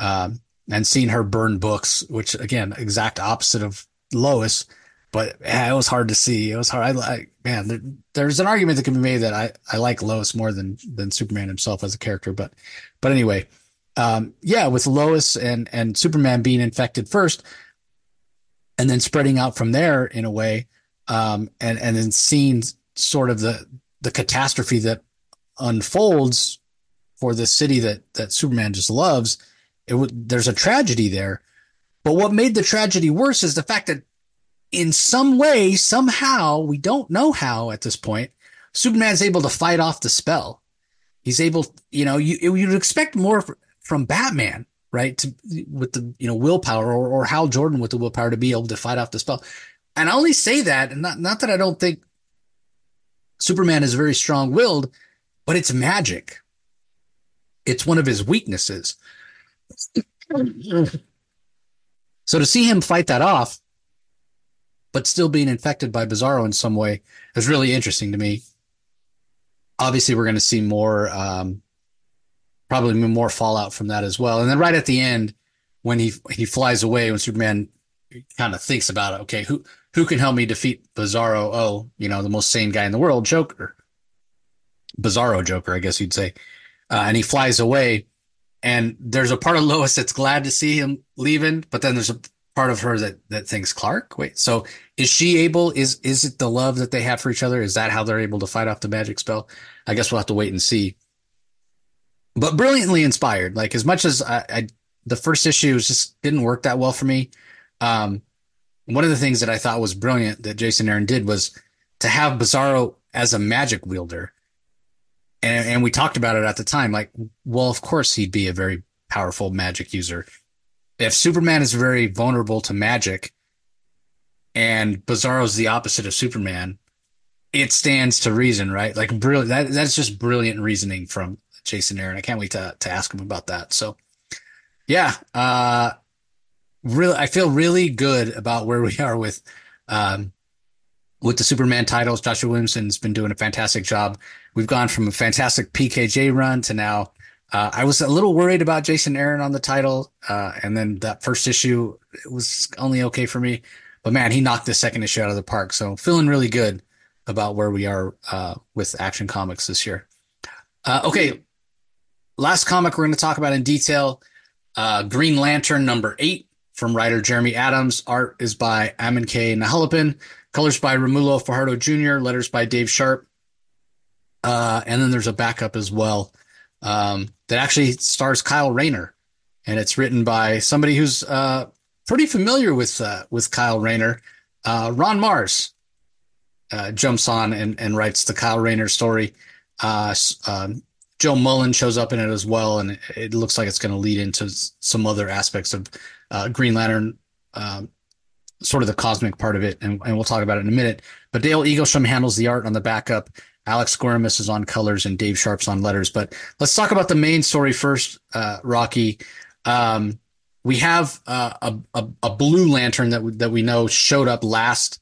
um, and seeing her burn books, which again, exact opposite of Lois but yeah, it was hard to see. It was hard. I, I man, there, there's an argument that can be made that I, I like Lois more than than Superman himself as a character. But but anyway, um, yeah, with Lois and and Superman being infected first, and then spreading out from there in a way, um, and and then seeing sort of the the catastrophe that unfolds for the city that that Superman just loves. It there's a tragedy there, but what made the tragedy worse is the fact that in some way, somehow, we don't know how at this point, Superman's able to fight off the spell. He's able, you know, you, you'd expect more from Batman, right? To, with the, you know, willpower or, or Hal Jordan with the willpower to be able to fight off the spell. And I only say that, and not, not that I don't think Superman is very strong willed, but it's magic. It's one of his weaknesses. so to see him fight that off but still being infected by Bizarro in some way is really interesting to me. Obviously, we're going to see more, um, probably more fallout from that as well. And then right at the end, when he he flies away, when Superman kind of thinks about it, okay, who who can help me defeat Bizarro? Oh, you know, the most sane guy in the world, Joker, Bizarro Joker, I guess you'd say. Uh, and he flies away, and there's a part of Lois that's glad to see him leaving, but then there's a part of her that that thinks Clark. Wait, so is she able? Is is it the love that they have for each other? Is that how they're able to fight off the magic spell? I guess we'll have to wait and see. But brilliantly inspired. Like as much as I, I the first issue just didn't work that well for me. Um, one of the things that I thought was brilliant that Jason Aaron did was to have Bizarro as a magic wielder. And, and we talked about it at the time. Like, well, of course he'd be a very powerful magic user if Superman is very vulnerable to magic and Bizarro's the opposite of Superman, it stands to reason, right? Like brilliant. That, that's just brilliant reasoning from Jason Aaron. I can't wait to, to ask him about that. So yeah, uh, really, I feel really good about where we are with, um, with the Superman titles. Joshua Williamson's been doing a fantastic job. We've gone from a fantastic PKJ run to now uh, I was a little worried about Jason Aaron on the title, uh, and then that first issue was only okay for me. But man, he knocked the second issue out of the park. So feeling really good about where we are uh, with Action Comics this year. Uh, okay, last comic we're going to talk about in detail: uh, Green Lantern number eight. from writer Jeremy Adams. Art is by Amancay Nahuelpan. Colors by Romulo Fajardo Jr. Letters by Dave Sharpe. Uh, and then there's a backup as well um, that actually stars Kyle Rayner, and it's written by somebody who's uh, pretty familiar with uh, with Kyle Rayner. Uh, Ron Marz. uh, jumps on and, and writes the Kyle Rayner story. Uh, um, Jo Mullein shows up in it as well, and it, looks like it's going to lead into some other aspects of Green Lantern um, sort of the cosmic part of it, and, and, we'll talk about it in a minute. But Dale Eaglesham handles the art on the backup. Alex Guimarães is on colors, and Dave Sharpe's on letters. But let's talk about the main story first, uh, Rocky. Um, we have uh, a, a, a blue lantern that that we know showed up last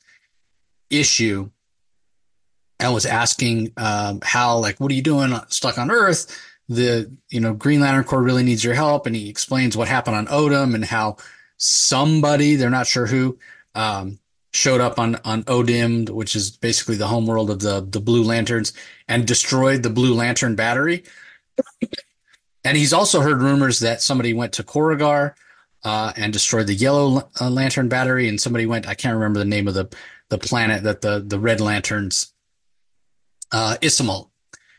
issue and was asking um, Hal, like, "What are you doing stuck on Earth?" The you know Green Lantern Corps really needs your help, and he explains what happened on Odym and how somebody, they're not sure who, um, showed up on on Odym, which is basically the homeworld of the the Blue Lanterns, and destroyed the Blue Lantern battery. and he's also heard rumors that somebody went to Korugar uh, and destroyed the Yellow uh, Lantern battery, and somebody went. I can't remember the name of the the planet that the the Red Lanterns. Uh, Ysmault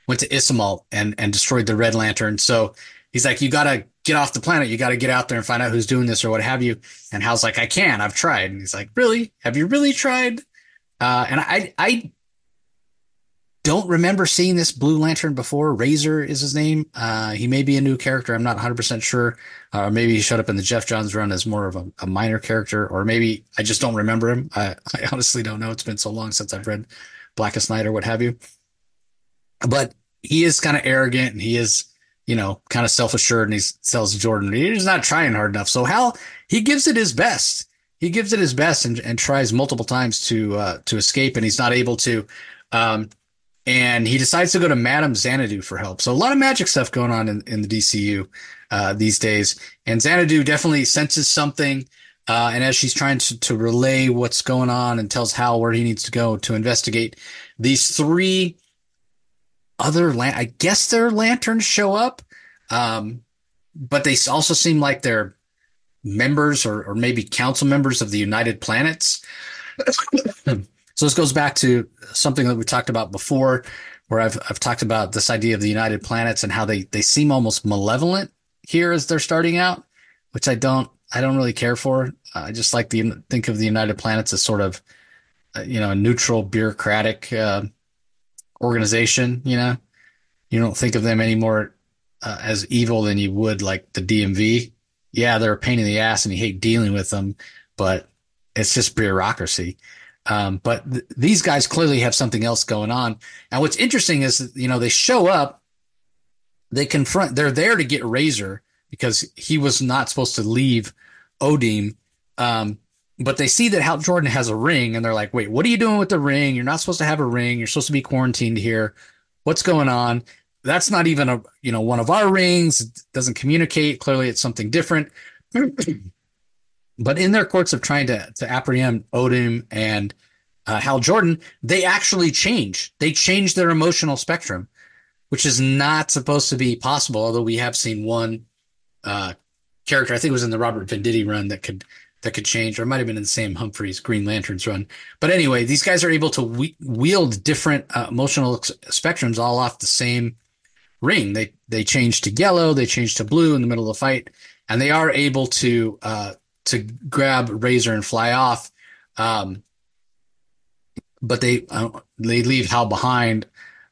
went to Ysmault and and destroyed the Red Lantern. So he's like, you gotta get off the planet. You got to get out there and find out who's doing this or what have you. And Hal's like, I can. I've tried. And he's like, Really? Have you really tried? Uh, and I, I don't remember seeing this Blue Lantern before. Razor is his name. Uh, he may be a new character. I'm not 100% sure. Uh, or maybe he showed up in the Jeff Johns run as more of a, a minor character, or maybe I just don't remember him. I, I honestly don't know. It's been so long since I've read Blackest Night or what have you. But he is kind of arrogant and he is you know, kind of self assured and he tells Jordan he's not trying hard enough. So Hal, he gives it his best. He gives it his best and, and tries multiple times to uh, to escape, and he's not able to. Um, and he decides to go to Madame Xanadu for help. So a lot of magic stuff going on in, in the DCU uh, these days. And Xanadu definitely senses something. Uh, and as she's trying to, to relay what's going on and tells Hal where he needs to go to investigate, these three other lan- I guess their lanterns show up, um, but they also seem like they're members or, or maybe council members of the United Planets. so this goes back to something that we talked about before, where I've I've talked about this idea of the United Planets and how they they seem almost malevolent here as they're starting out, which I don't I don't really care for. I just like the think of the United Planets as sort of uh, you know a neutral bureaucratic uh, organization, you know, you don't think of them anymore uh, as evil than you would like the DMV. Yeah, they're a pain in the ass and you hate dealing with them, but it's just bureaucracy. Um, but th- these guys clearly have something else going on. And what's interesting is, you know, they show up, they confront, they're there to get Razor because he was not supposed to leave Odym. Um, but they see that Hal Jordan has a ring and they're like, wait, what are you doing with the ring? You're not supposed to have a ring. You're supposed to be quarantined here. What's going on? That's not even a, you know, one of our rings. It doesn't communicate. Clearly it's something different. but in their courts of trying to, to apprehend Odym and uh, Hal Jordan, they actually change. They change their emotional spectrum, which is not supposed to be possible. Although we have seen one uh, character, I think it was in the Robert Venditti run that could that could change, or it might have been in the Sam Humphries Green Lanterns run. But anyway, these guys are able to we- wield different uh, emotional ex- spectrums all off the same ring. They they change to yellow, they change to blue in the middle of the fight, and they are able to uh, to grab Razor and fly off. Um, but they uh, they leave Hal behind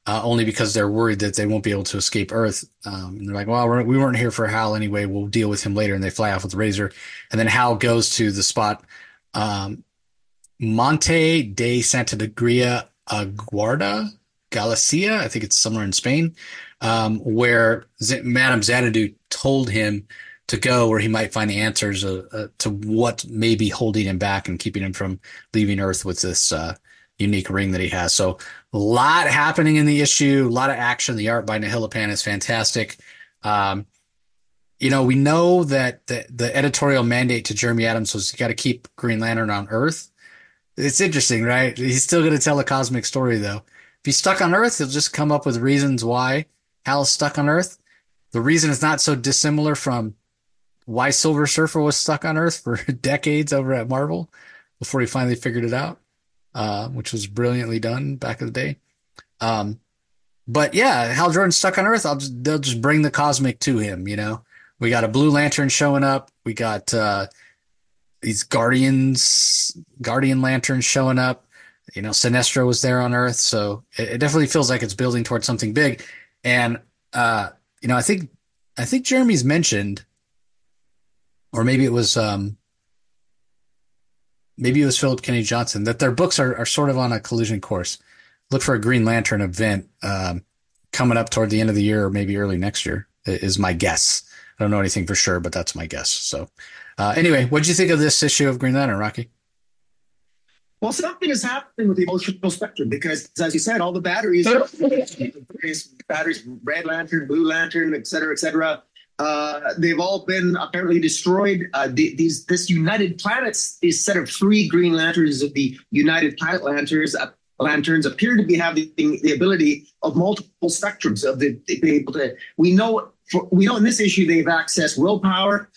uh, only because they're worried that they won't be able to escape Earth. Um, and they're like, well, we're, we were not here for Hal anyway. We'll deal with him later. And they fly off with Razor. And then Hal goes to the spot, um, Monte de Santa Negria Aguarda, Galicia. I think it's somewhere in Spain, um, where Z- Madame Xanadu told him to go where he might find the answers uh, uh, to what may be holding him back and keeping him from leaving Earth with this uh, unique ring that he has. So a lot happening in the issue, a lot of action. The art by Nahuelpan is fantastic. Um, you know, we know that the, the editorial mandate to Jeremy Adams was you got to keep Green Lantern on Earth. It's interesting, right? He's still going to tell a cosmic story, though. If he's stuck on Earth, he'll just come up with reasons why Hal's stuck on Earth. The reason is not so dissimilar from why Silver Surfer was stuck on Earth for decades over at Marvel before he finally figured it out, uh, which was brilliantly done back in the day. Um, but yeah, Hal Jordan stuck on Earth. I'll just, they'll just bring the cosmic to him. You know, we got a Blue Lantern showing up. We got uh, these Guardians, Guardian Lanterns showing up. You know, Sinestro was there on Earth, so it, it definitely feels like it's building towards something big. And uh, you know, I think I think Jeremy's mentioned, or maybe it was um, maybe it was Philip Kennedy Johnson that their books are, are sort of on a collision course. Look for a Green Lantern event um, coming up toward the end of the year or maybe early next year is my guess. I don't know anything for sure, but that's my guess. So, uh, anyway, what did you think of this issue of Green Lantern, Rocky?
Well, something is happening with the emotional spectrum because, as you said, all the batteries, batteries, red lantern, blue lantern, et cetera, et cetera, uh, they've all been apparently destroyed. Uh, the, these this United Planets, this set of three Green Lanterns of the United Planet Lanterns, uh, lanterns appear to be having the ability of multiple spectrums of the being able to. We know for, we know in this issue they've accessed willpower,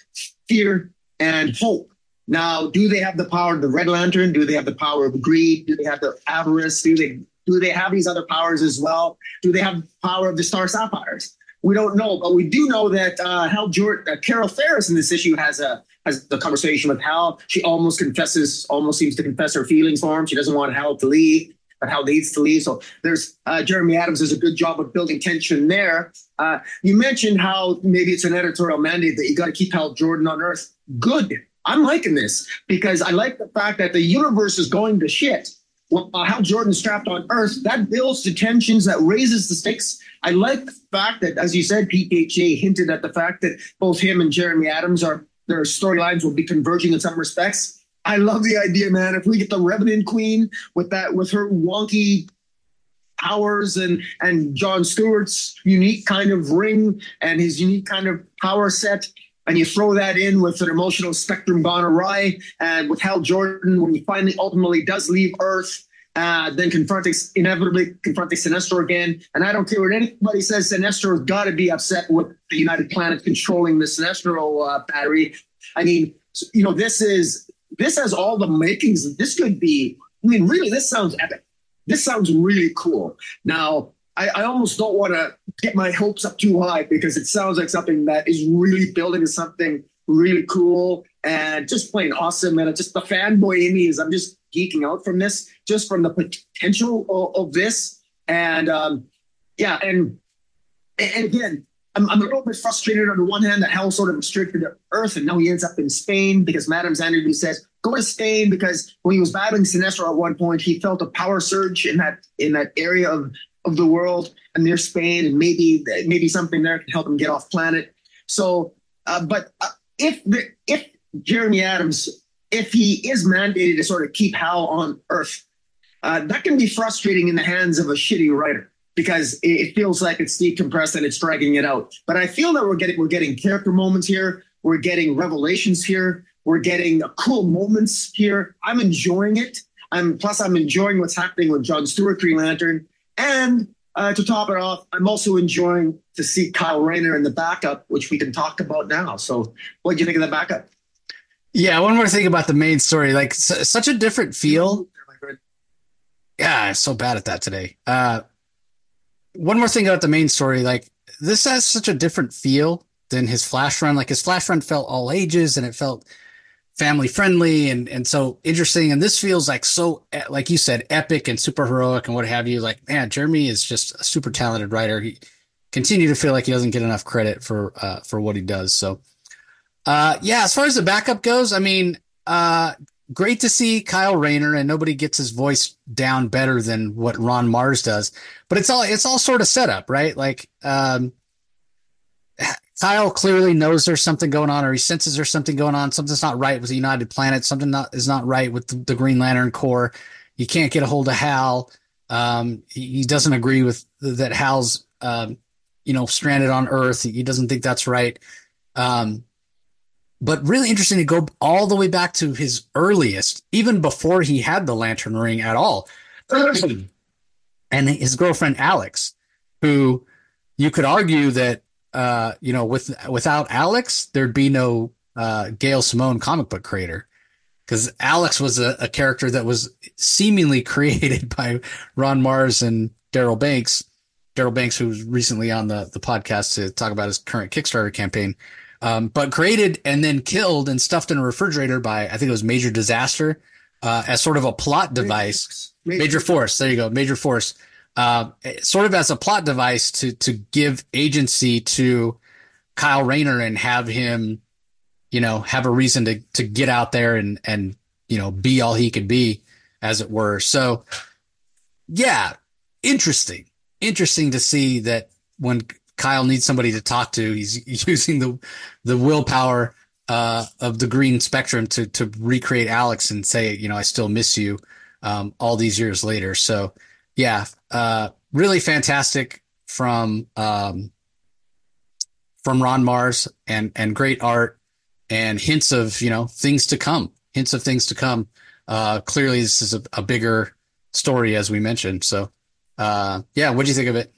fear, and hope now, do they have the power of the Red Lantern? Do they have the power of greed? Do they have the avarice? Do they do they have these other powers as well? Do they have power of the Star Sapphires? We don't know, but we do know that uh, Hal Jordan, uh, Carol Ferris in this issue has a has the conversation with Hal. She almost confesses, almost seems to confess her feelings for him. She doesn't want Hal to leave, but Hal needs to leave. So there's uh, Jeremy Adams does a good job of building tension there. Uh, you mentioned how maybe it's an editorial mandate that you got to keep Hal Jordan on Earth. Good I'm liking this because I like the fact that the universe is going to shit. Uh, Hal Jordan strapped on Earth, that builds the tensions, that raises the stakes. I like the fact that, as you said, PKJ hinted at the fact that both him and Jeremy Adams are their storylines will be converging in some respects. I love the idea, man. If we get the Revenant Queen with that, with her wonky powers and and John Stewart's unique kind of ring and his unique kind of power set, and you throw that in with an emotional spectrum gone awry, and with Hal Jordan when he finally ultimately does leave Earth, uh, then confronting inevitably confronting Sinestro again. And I don't care what anybody says, Sinestro's got to be upset with the United Planet controlling the Sinestro uh, battery. I mean, you know, this is this has all the makings. This could be. I mean, really, this sounds epic. This sounds really cool. Now, I, I almost don't want to get my hopes up too high because it sounds like something that is really building something really cool and just plain awesome. And just the fanboy in me is I'm just geeking out from this, just from the potential of, of this. And um, yeah, and and again, I'm, I'm, a little bit frustrated on the one hand that Hal sort of restricted to Earth, and now he ends up in Spain because Madame Xanadu says go to Spain because when he was battling Sinestro at one point, he felt a power surge in that in that area of of the world and near Spain, and maybe maybe something there can help him get off planet. So, uh, but uh, if the, if Jeremy Adams, if he is mandated to sort of keep Hal on Earth, uh, that can be frustrating in the hands of a shitty writer because it feels like it's decompressed and it's dragging it out. But I feel that we're getting we're getting character moments here, we're getting revelations here, we're getting cool moments here. I'm enjoying it. I'm plus I'm enjoying what's happening with John Stewart Green Lantern. And uh, to top it off, I'm also enjoying to see Kyle Rayner in the backup, which we can talk about now. So, what do you think of the backup?
Yeah, one more thing about the main story, like s- such a different feel. Yeah, I'm so bad at that today. Uh, one more thing about the main story, like this has such a different feel than his flash run. Like his flash run felt all ages, and it felt family friendly and and so interesting. And this feels like so like you said, epic and super heroic and what have you. Like man, Jeremy is just a super talented writer. He continue to feel like he doesn't get enough credit for uh, for what he does. So uh, yeah, as far as the backup goes, I mean, uh, great to see Kyle Rayner, and nobody gets his voice down better than what Ron Marz does. But it's all it's all sort of set up, right? Like um, Kyle clearly knows there's something going on, or he senses there's something going on. Something's not right with the United Planet. Something not, is not right with the, the Green Lantern Corps. He can't get a hold of Hal. Um, he, he, doesn't agree with that Hal's, um, you know, stranded on Earth. He, he doesn't think that's right. Um, but really interesting to go all the way back to his earliest, even before he had the lantern ring at all. and his girlfriend Alex, who you could argue that uh, you know, with without Alex, there'd be no uh, Gail Simone comic book creator because Alex was a, a, character that was seemingly created by Ron Marz and Darryl Banks. Darryl Banks, who was recently on the, the podcast to talk about his current Kickstarter campaign, um, but created and then killed and stuffed in a refrigerator by, I think it was Major Disaster, uh, as sort of a plot device. Major, Major Force. There you go. Major Force. Uh, sort of as a plot device to, to give agency to Kyle Rayner and have him you know, have a reason to to get out there and and you know be all he could be, as it were. So, yeah, interesting, interesting to see that when Kyle needs somebody to talk to, he's using the the willpower uh, of the green spectrum to to recreate Alex and say, you know, I still miss you um, all these years later. So, yeah, uh, really fantastic from um, from Ron Marz and and great art and hints of you know things to come hints of things to come. Uh clearly this is a, a bigger story as we mentioned. So uh yeah what do you think of it?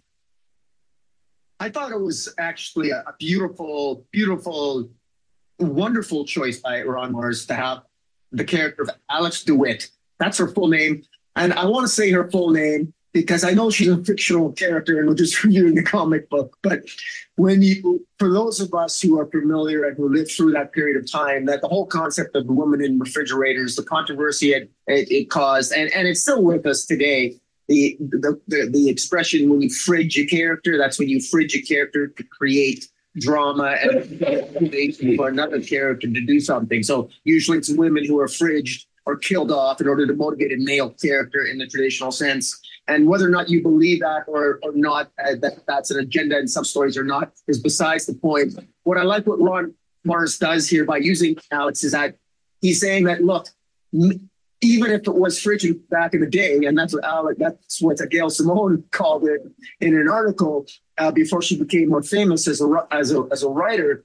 I thought it was actually a, beautiful beautiful wonderful choice by ron Marz to have the character of alex dewitt. That's her full name and i want to say her full name because I know she's a fictional character and we're just reading the comic book. But when you, for those of us who are familiar and who lived through that period of time, that the whole concept of the woman in refrigerators, the controversy it, it, it caused, and, and it's still with us today. The, the, the, the expression when you fridge a character, that's when you fridge a character to create drama and for another character to do something. So usually it's women who are fridged or killed off in order to motivate a male character in the traditional sense. And whether or not you believe that or, or not, uh, that that's an agenda in some stories or not, is besides the point. What I like what Ron Marz does here by using Alex is that he's saying that, look, m- even if it was frigid back in the day, and that's what Alex, that's what Gail Simone called it in an article uh, before she became more famous as a as a as a writer.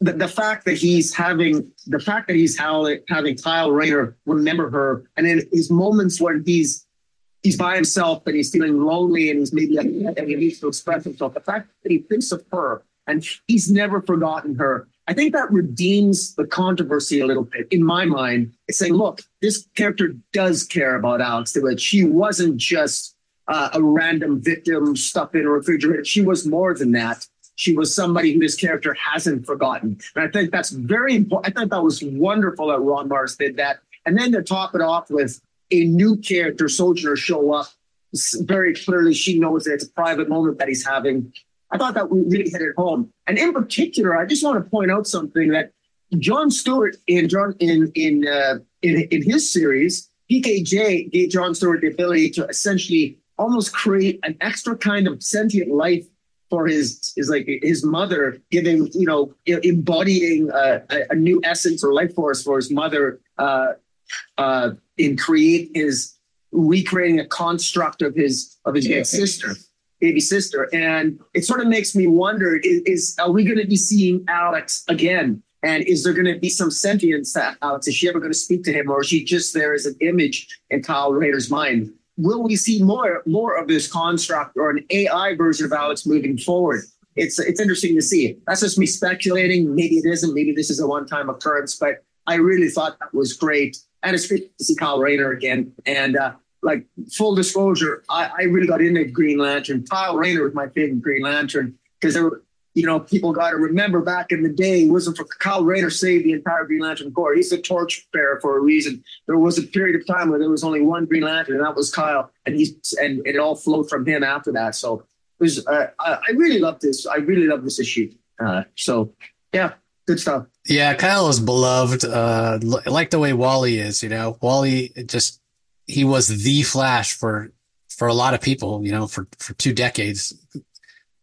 The, the fact that he's having the fact that he's having, Kyle Rayner remember her, and in his moments when he's he's by himself and he's feeling lonely and he's maybe and he needs to express himself. The fact that he thinks of her and he's never forgotten her. I think that redeems the controversy a little bit in my mind. It's saying, look, this character does care about Alex DeWitt. She wasn't just uh, a random victim stuck in a refrigerator. She was more than that. She was somebody who this character hasn't forgotten. And I think that's very important. I thought that was wonderful that Ron Marz did that. And then to top it off with a new character, Sojourner, show up. Very clearly, she knows that it's a private moment that he's having. I thought that really hit it home. And in particular, I just want to point out something that John Stewart in John in in uh, in, in his series, PKJ gave John Stewart the ability to essentially almost create an extra kind of sentient life for his his like his mother, giving you know embodying a, a new essence or life force for his mother. Uh, uh, in create is recreating a construct of his of his big sister, baby sister, and it sort of makes me wonder: is, is are we going to be seeing Alex again? And is there going to be some sentience to Alex? Is she ever going to speak to him, or is she just there as an image in Kyle Rayner's mind? Will we see more more of this construct or an AI version of Alex moving forward? It's it's interesting to see. That's just me speculating. Maybe it isn't. Maybe this is a one time occurrence. But I really thought that was great and it's great to see Kyle Rayner again. And uh, like full disclosure, I, I, really got into Green Lantern. Kyle Rayner was my favorite Green Lantern because there were, you know, people got to remember back in the day, it wasn't for Kyle Rayner saved the entire Green Lantern Corps. He's the torchbearer for a reason. There was a period of time where there was only one Green Lantern, and that was Kyle, and he's and it all flowed from him after that. So it was, uh, I, I really love this. I really love this issue. Uh, so yeah, good stuff.
Yeah, Kyle is beloved. Uh, like the way Wally is, you know, Wally just, he was the Flash for, for a lot of people, you know, for, for two decades.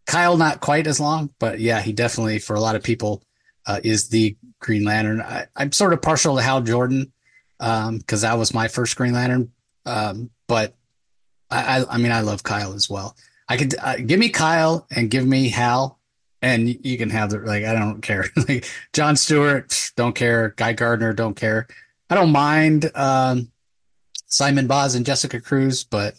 Kyle, not quite as long, but yeah, he definitely, for a lot of people, uh, is the Green Lantern. I, am sort of partial to Hal Jordan, um, cause that was my first Green Lantern. Um, but I, I, I mean, I love Kyle as well. I could uh, give me Kyle and give me Hal and you can have the like I don't care. like John Stewart, don't care. Guy Gardner, don't care. I don't mind um, Simon Baz and Jessica Cruz, but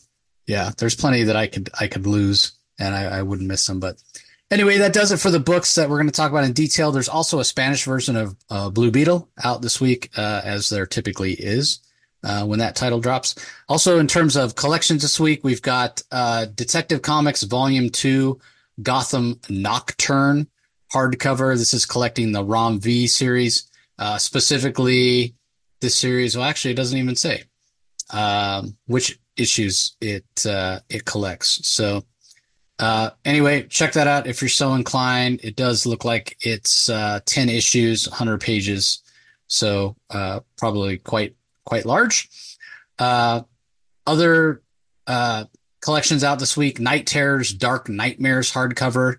yeah, there's plenty that I could I could lose and I, I wouldn't miss them. But anyway, that does it for the books that we're going to talk about in detail. There's also a Spanish version of uh, Blue Beetle out this week, uh, as there typically is uh, when that title drops. Also, in terms of collections this week, we've got uh, Detective Comics Volume 2 Gotham Nocturne hardcover. This is collecting the Ram V series, uh, specifically this series. Well, actually, it doesn't even say um, which issues it uh, it collects. So uh, anyway, check that out if you're so inclined. It does look like it's uh, 10 issues, 100 pages, so uh, probably quite quite large. Uh, other uh, collections out this week: Night Terrors, Dark Nightmares hardcover.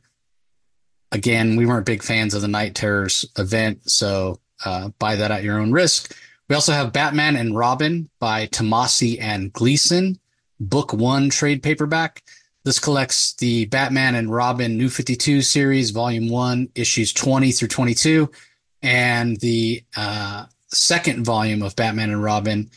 Again, we weren't big fans of the Night Terrors event, so uh, buy that at your own risk. We also have Batman and Robin by Tomasi and Gleason, book one trade paperback. This collects the Batman and Robin New 52 series, volume one, issues 20 through 22, and the uh, second volume of Batman and Robin,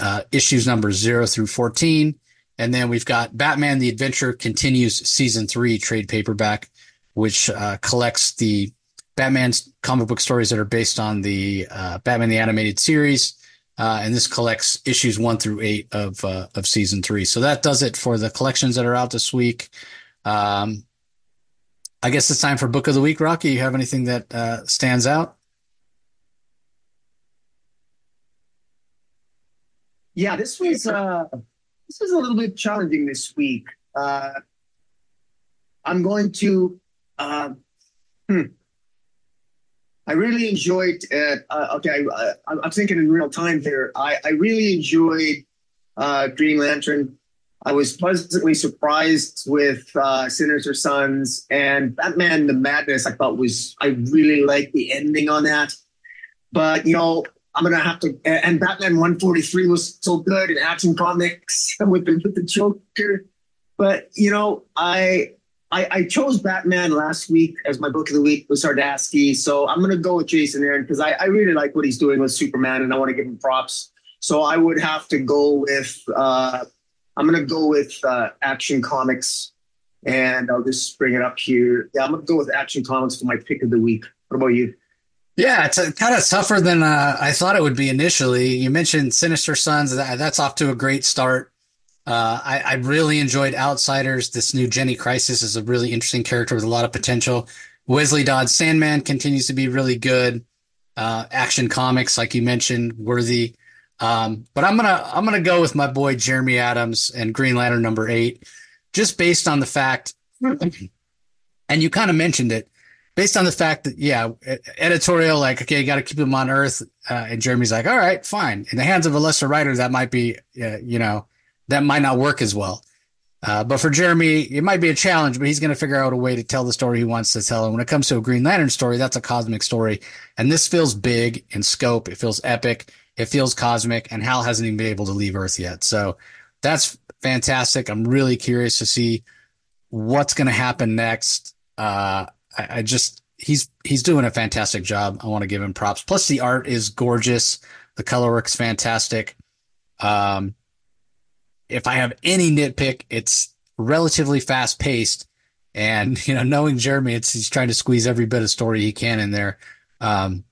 uh, issues number zero through 14. And then we've got Batman the Adventure Continues season three trade paperback, which uh, collects the Batman's comic book stories that are based on the uh, Batman the Animated Series. Uh, and this collects issues one through eight of uh, of season three. So that does it for the collections that are out this week. Um, I guess it's time for book of the week. Rocky, you have anything that uh, stands out?
Yeah, this was uh, this was a little bit challenging this week. Uh, I'm going to. Uh, hmm. I really enjoyed. Uh, uh, okay, I, am thinking in real time here. I, I really enjoyed uh, Green Lantern. I was pleasantly surprised with uh, Sinister Sons and Batman: The Madness. I thought was I really liked the ending on that. But you know, I'm gonna have to. And Batman 143 was so good in Action Comics with the with the Joker. But you know, I I, I, chose Batman last week as my book of the week with Zdarsky. So I'm going to go with Jason Aaron because I, I, really like what he's doing with Superman and I want to give him props. So I would have to go with, uh, I'm going to go with uh, Action Comics and I'll just bring it up here. Yeah, I'm going to go with Action Comics for my pick of the week. What about you?
Yeah, it's kind of tougher than uh, I thought it would be initially. You mentioned Sinister Sons. That, that's off to a great start. Uh, I, I, really enjoyed Outsiders. This new Jenny Crisis is a really interesting character with a lot of potential. Wesley Dodds Sandman continues to be really good. Uh, action comics, like you mentioned, worthy. Um, but I'm gonna I'm gonna go with my boy Jeremy Adams and Green Lantern number eight, just based on the fact, and you kind of mentioned it, based on the fact that yeah, editorial like okay, you got to keep him on Earth, uh, and Jeremy's like, all right, fine. In the hands of a lesser writer, that might be, uh, you know that might not work as well. Uh, but for Jeremy, it might be a challenge, but he's going to figure out a way to tell the story he wants to tell. And when it comes to a Green Lantern story, that's a cosmic story. And this feels big in scope. It feels epic. It feels cosmic. And Hal hasn't even been able to leave Earth yet. So that's fantastic. I'm really curious to see what's going to happen next. Uh, I, I just, he's, he's doing a fantastic job. I want to give him props. Plus the art is gorgeous. The color work's fantastic. Um, if I have any nitpick, it's relatively fast paced. And, you know, knowing Jeremy, it's, he's trying to squeeze every bit of story he can in there. Um,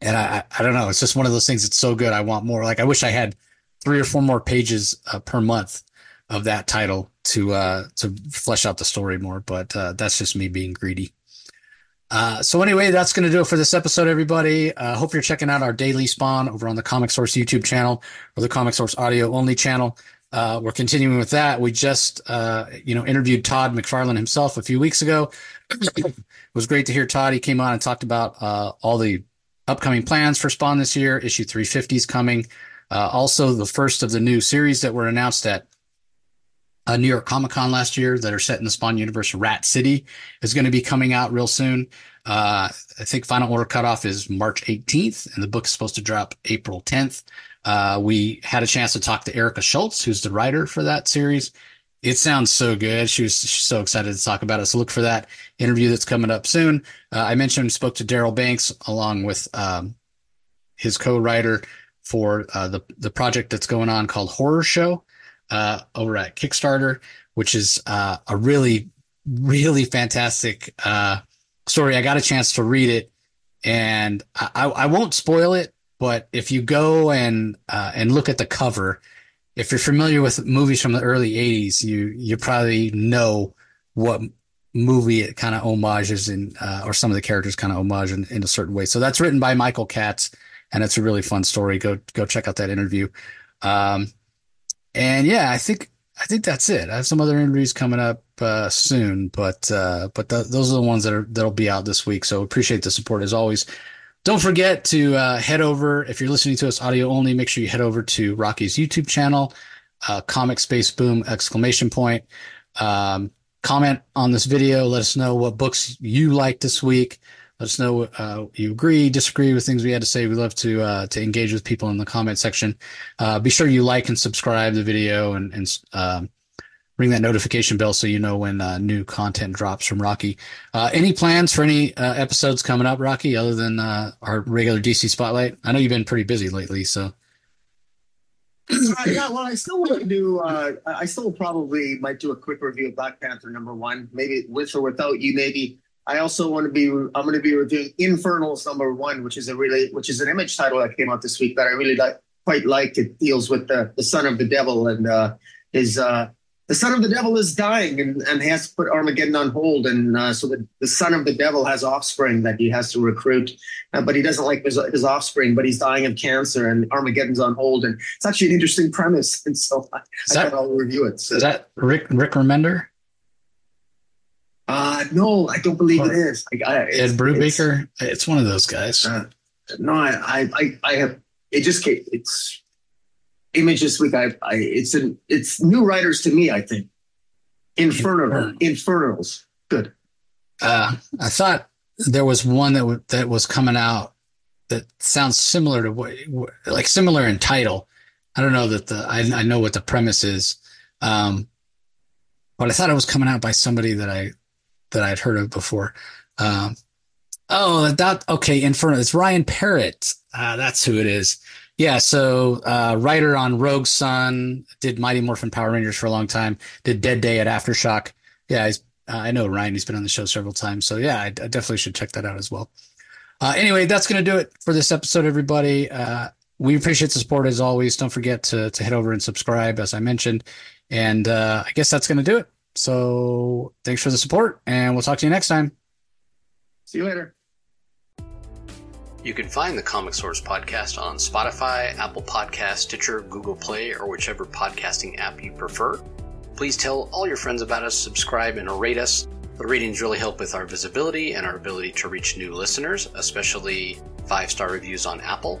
and I, I don't know. It's just one of those things that's so good. I want more. Like, I wish I had three or four more pages uh, per month of that title to, uh, to flesh out the story more. But, uh, that's just me being greedy. Uh, so anyway, that's going to do it for this episode, everybody. Uh, hope you're checking out our daily spawn over on the Comic Source YouTube channel or the Comic Source audio only channel. Uh, we're continuing with that. We just, uh, you know, interviewed Todd McFarlane himself a few weeks ago. it was great to hear Todd. He came on and talked about uh, all the upcoming plans for Spawn this year. Issue 350 is coming. Uh, also, the first of the new series that were announced at uh, New York Comic Con last year that are set in the Spawn universe. Rat City is going to be coming out real soon. Uh, I think final order cutoff is March 18th, and the book is supposed to drop April 10th. Uh, we had a chance to talk to Erica Schultz, who's the writer for that series. It sounds so good. She was so excited to talk about it. So look for that interview that's coming up soon. Uh, I mentioned spoke to Darryl Banks along with um, his co-writer for uh, the the project that's going on called Horror Show uh, over at Kickstarter, which is uh, a really really fantastic uh, story. I got a chance to read it, and I, I won't spoil it. But if you go and uh, and look at the cover, if you're familiar with movies from the early '80s, you you probably know what movie it kind of homages in, uh, or some of the characters kind of homage in, in, a certain way. So that's written by Michael Katz, and it's a really fun story. Go go check out that interview. Um, and yeah, I think I think that's it. I have some other interviews coming up uh, soon, but uh, but those are the ones that are that'll be out this week. So appreciate the support as always. Don't forget to uh, head over if you're listening to us audio only. Make sure you head over to Rocky's YouTube channel, uh, Comic Space Boom exclamation point. Um, comment on this video. Let us know what books you like this week. Let us know uh, you agree, disagree with things we had to say. We love to uh, to engage with people in the comment section. Uh, be sure you like and subscribe the video and, and um, ring that notification bell so you know when uh, new content drops from Rocky. Uh, any plans for any uh, episodes coming up, Rocky, other than our regular DC spotlight? I know you've been pretty busy lately, so.
yeah, well, I still want to do. I still probably might do a quick review of Black Panther number one, maybe with or without you, maybe I also want to be I'm going to be reviewing Infernals number one, which is a really which is an image title that came out this week that I really like quite liked. It deals with the the son of the devil and uh, his uh, the son of the devil is dying and, and he has to put Armageddon on hold. And uh, so the, the son of the devil has offspring that he has to recruit, uh, but he doesn't like his, his, offspring, but he's dying of cancer and Armageddon's on hold. And it's actually an interesting premise. And so I, I thought I'll review it. So.
Is that Rick, Rick Remender?
Uh, no, I don't believe it is. I, I,
Ed Brubaker. It's, it's, one of those guys. Uh,
no, I, I, I have. It just came. It's image this week. I, I, it's an, it's new writers to me. I think. Inferno, Infernal. Infernals. Good.
Uh, I thought there was one that w- that was coming out that sounds similar to what, like similar in title. I don't know that the I, I know what the premise is, um, but I thought it was coming out by somebody that I that I'd heard of before. Um, oh, that okay, Inferno. It's Ryan Parrott. Uh, that's who it is. Yeah, so uh, writer on Rogue Sun, did Mighty Morphin Power Rangers for a long time, did Dead Day at Aftershock. Yeah, uh, I know Ryan. He's been on the show several times, so yeah, I, I definitely should check that out as well. Uh, anyway, that's going to do it for this episode, everybody. Uh, we appreciate the support as always. Don't forget to to head over and subscribe, as I mentioned, and uh, I guess that's going to do it. So thanks for the support, and we'll talk to you next time.
See you later.
You can find the Comic Source podcast on Spotify, Apple Podcast, Stitcher, Google Play, or whichever podcasting app you prefer. Please tell all your friends about us, subscribe, and rate us. The ratings really help with our visibility and our ability to reach new listeners, especially five star reviews on Apple.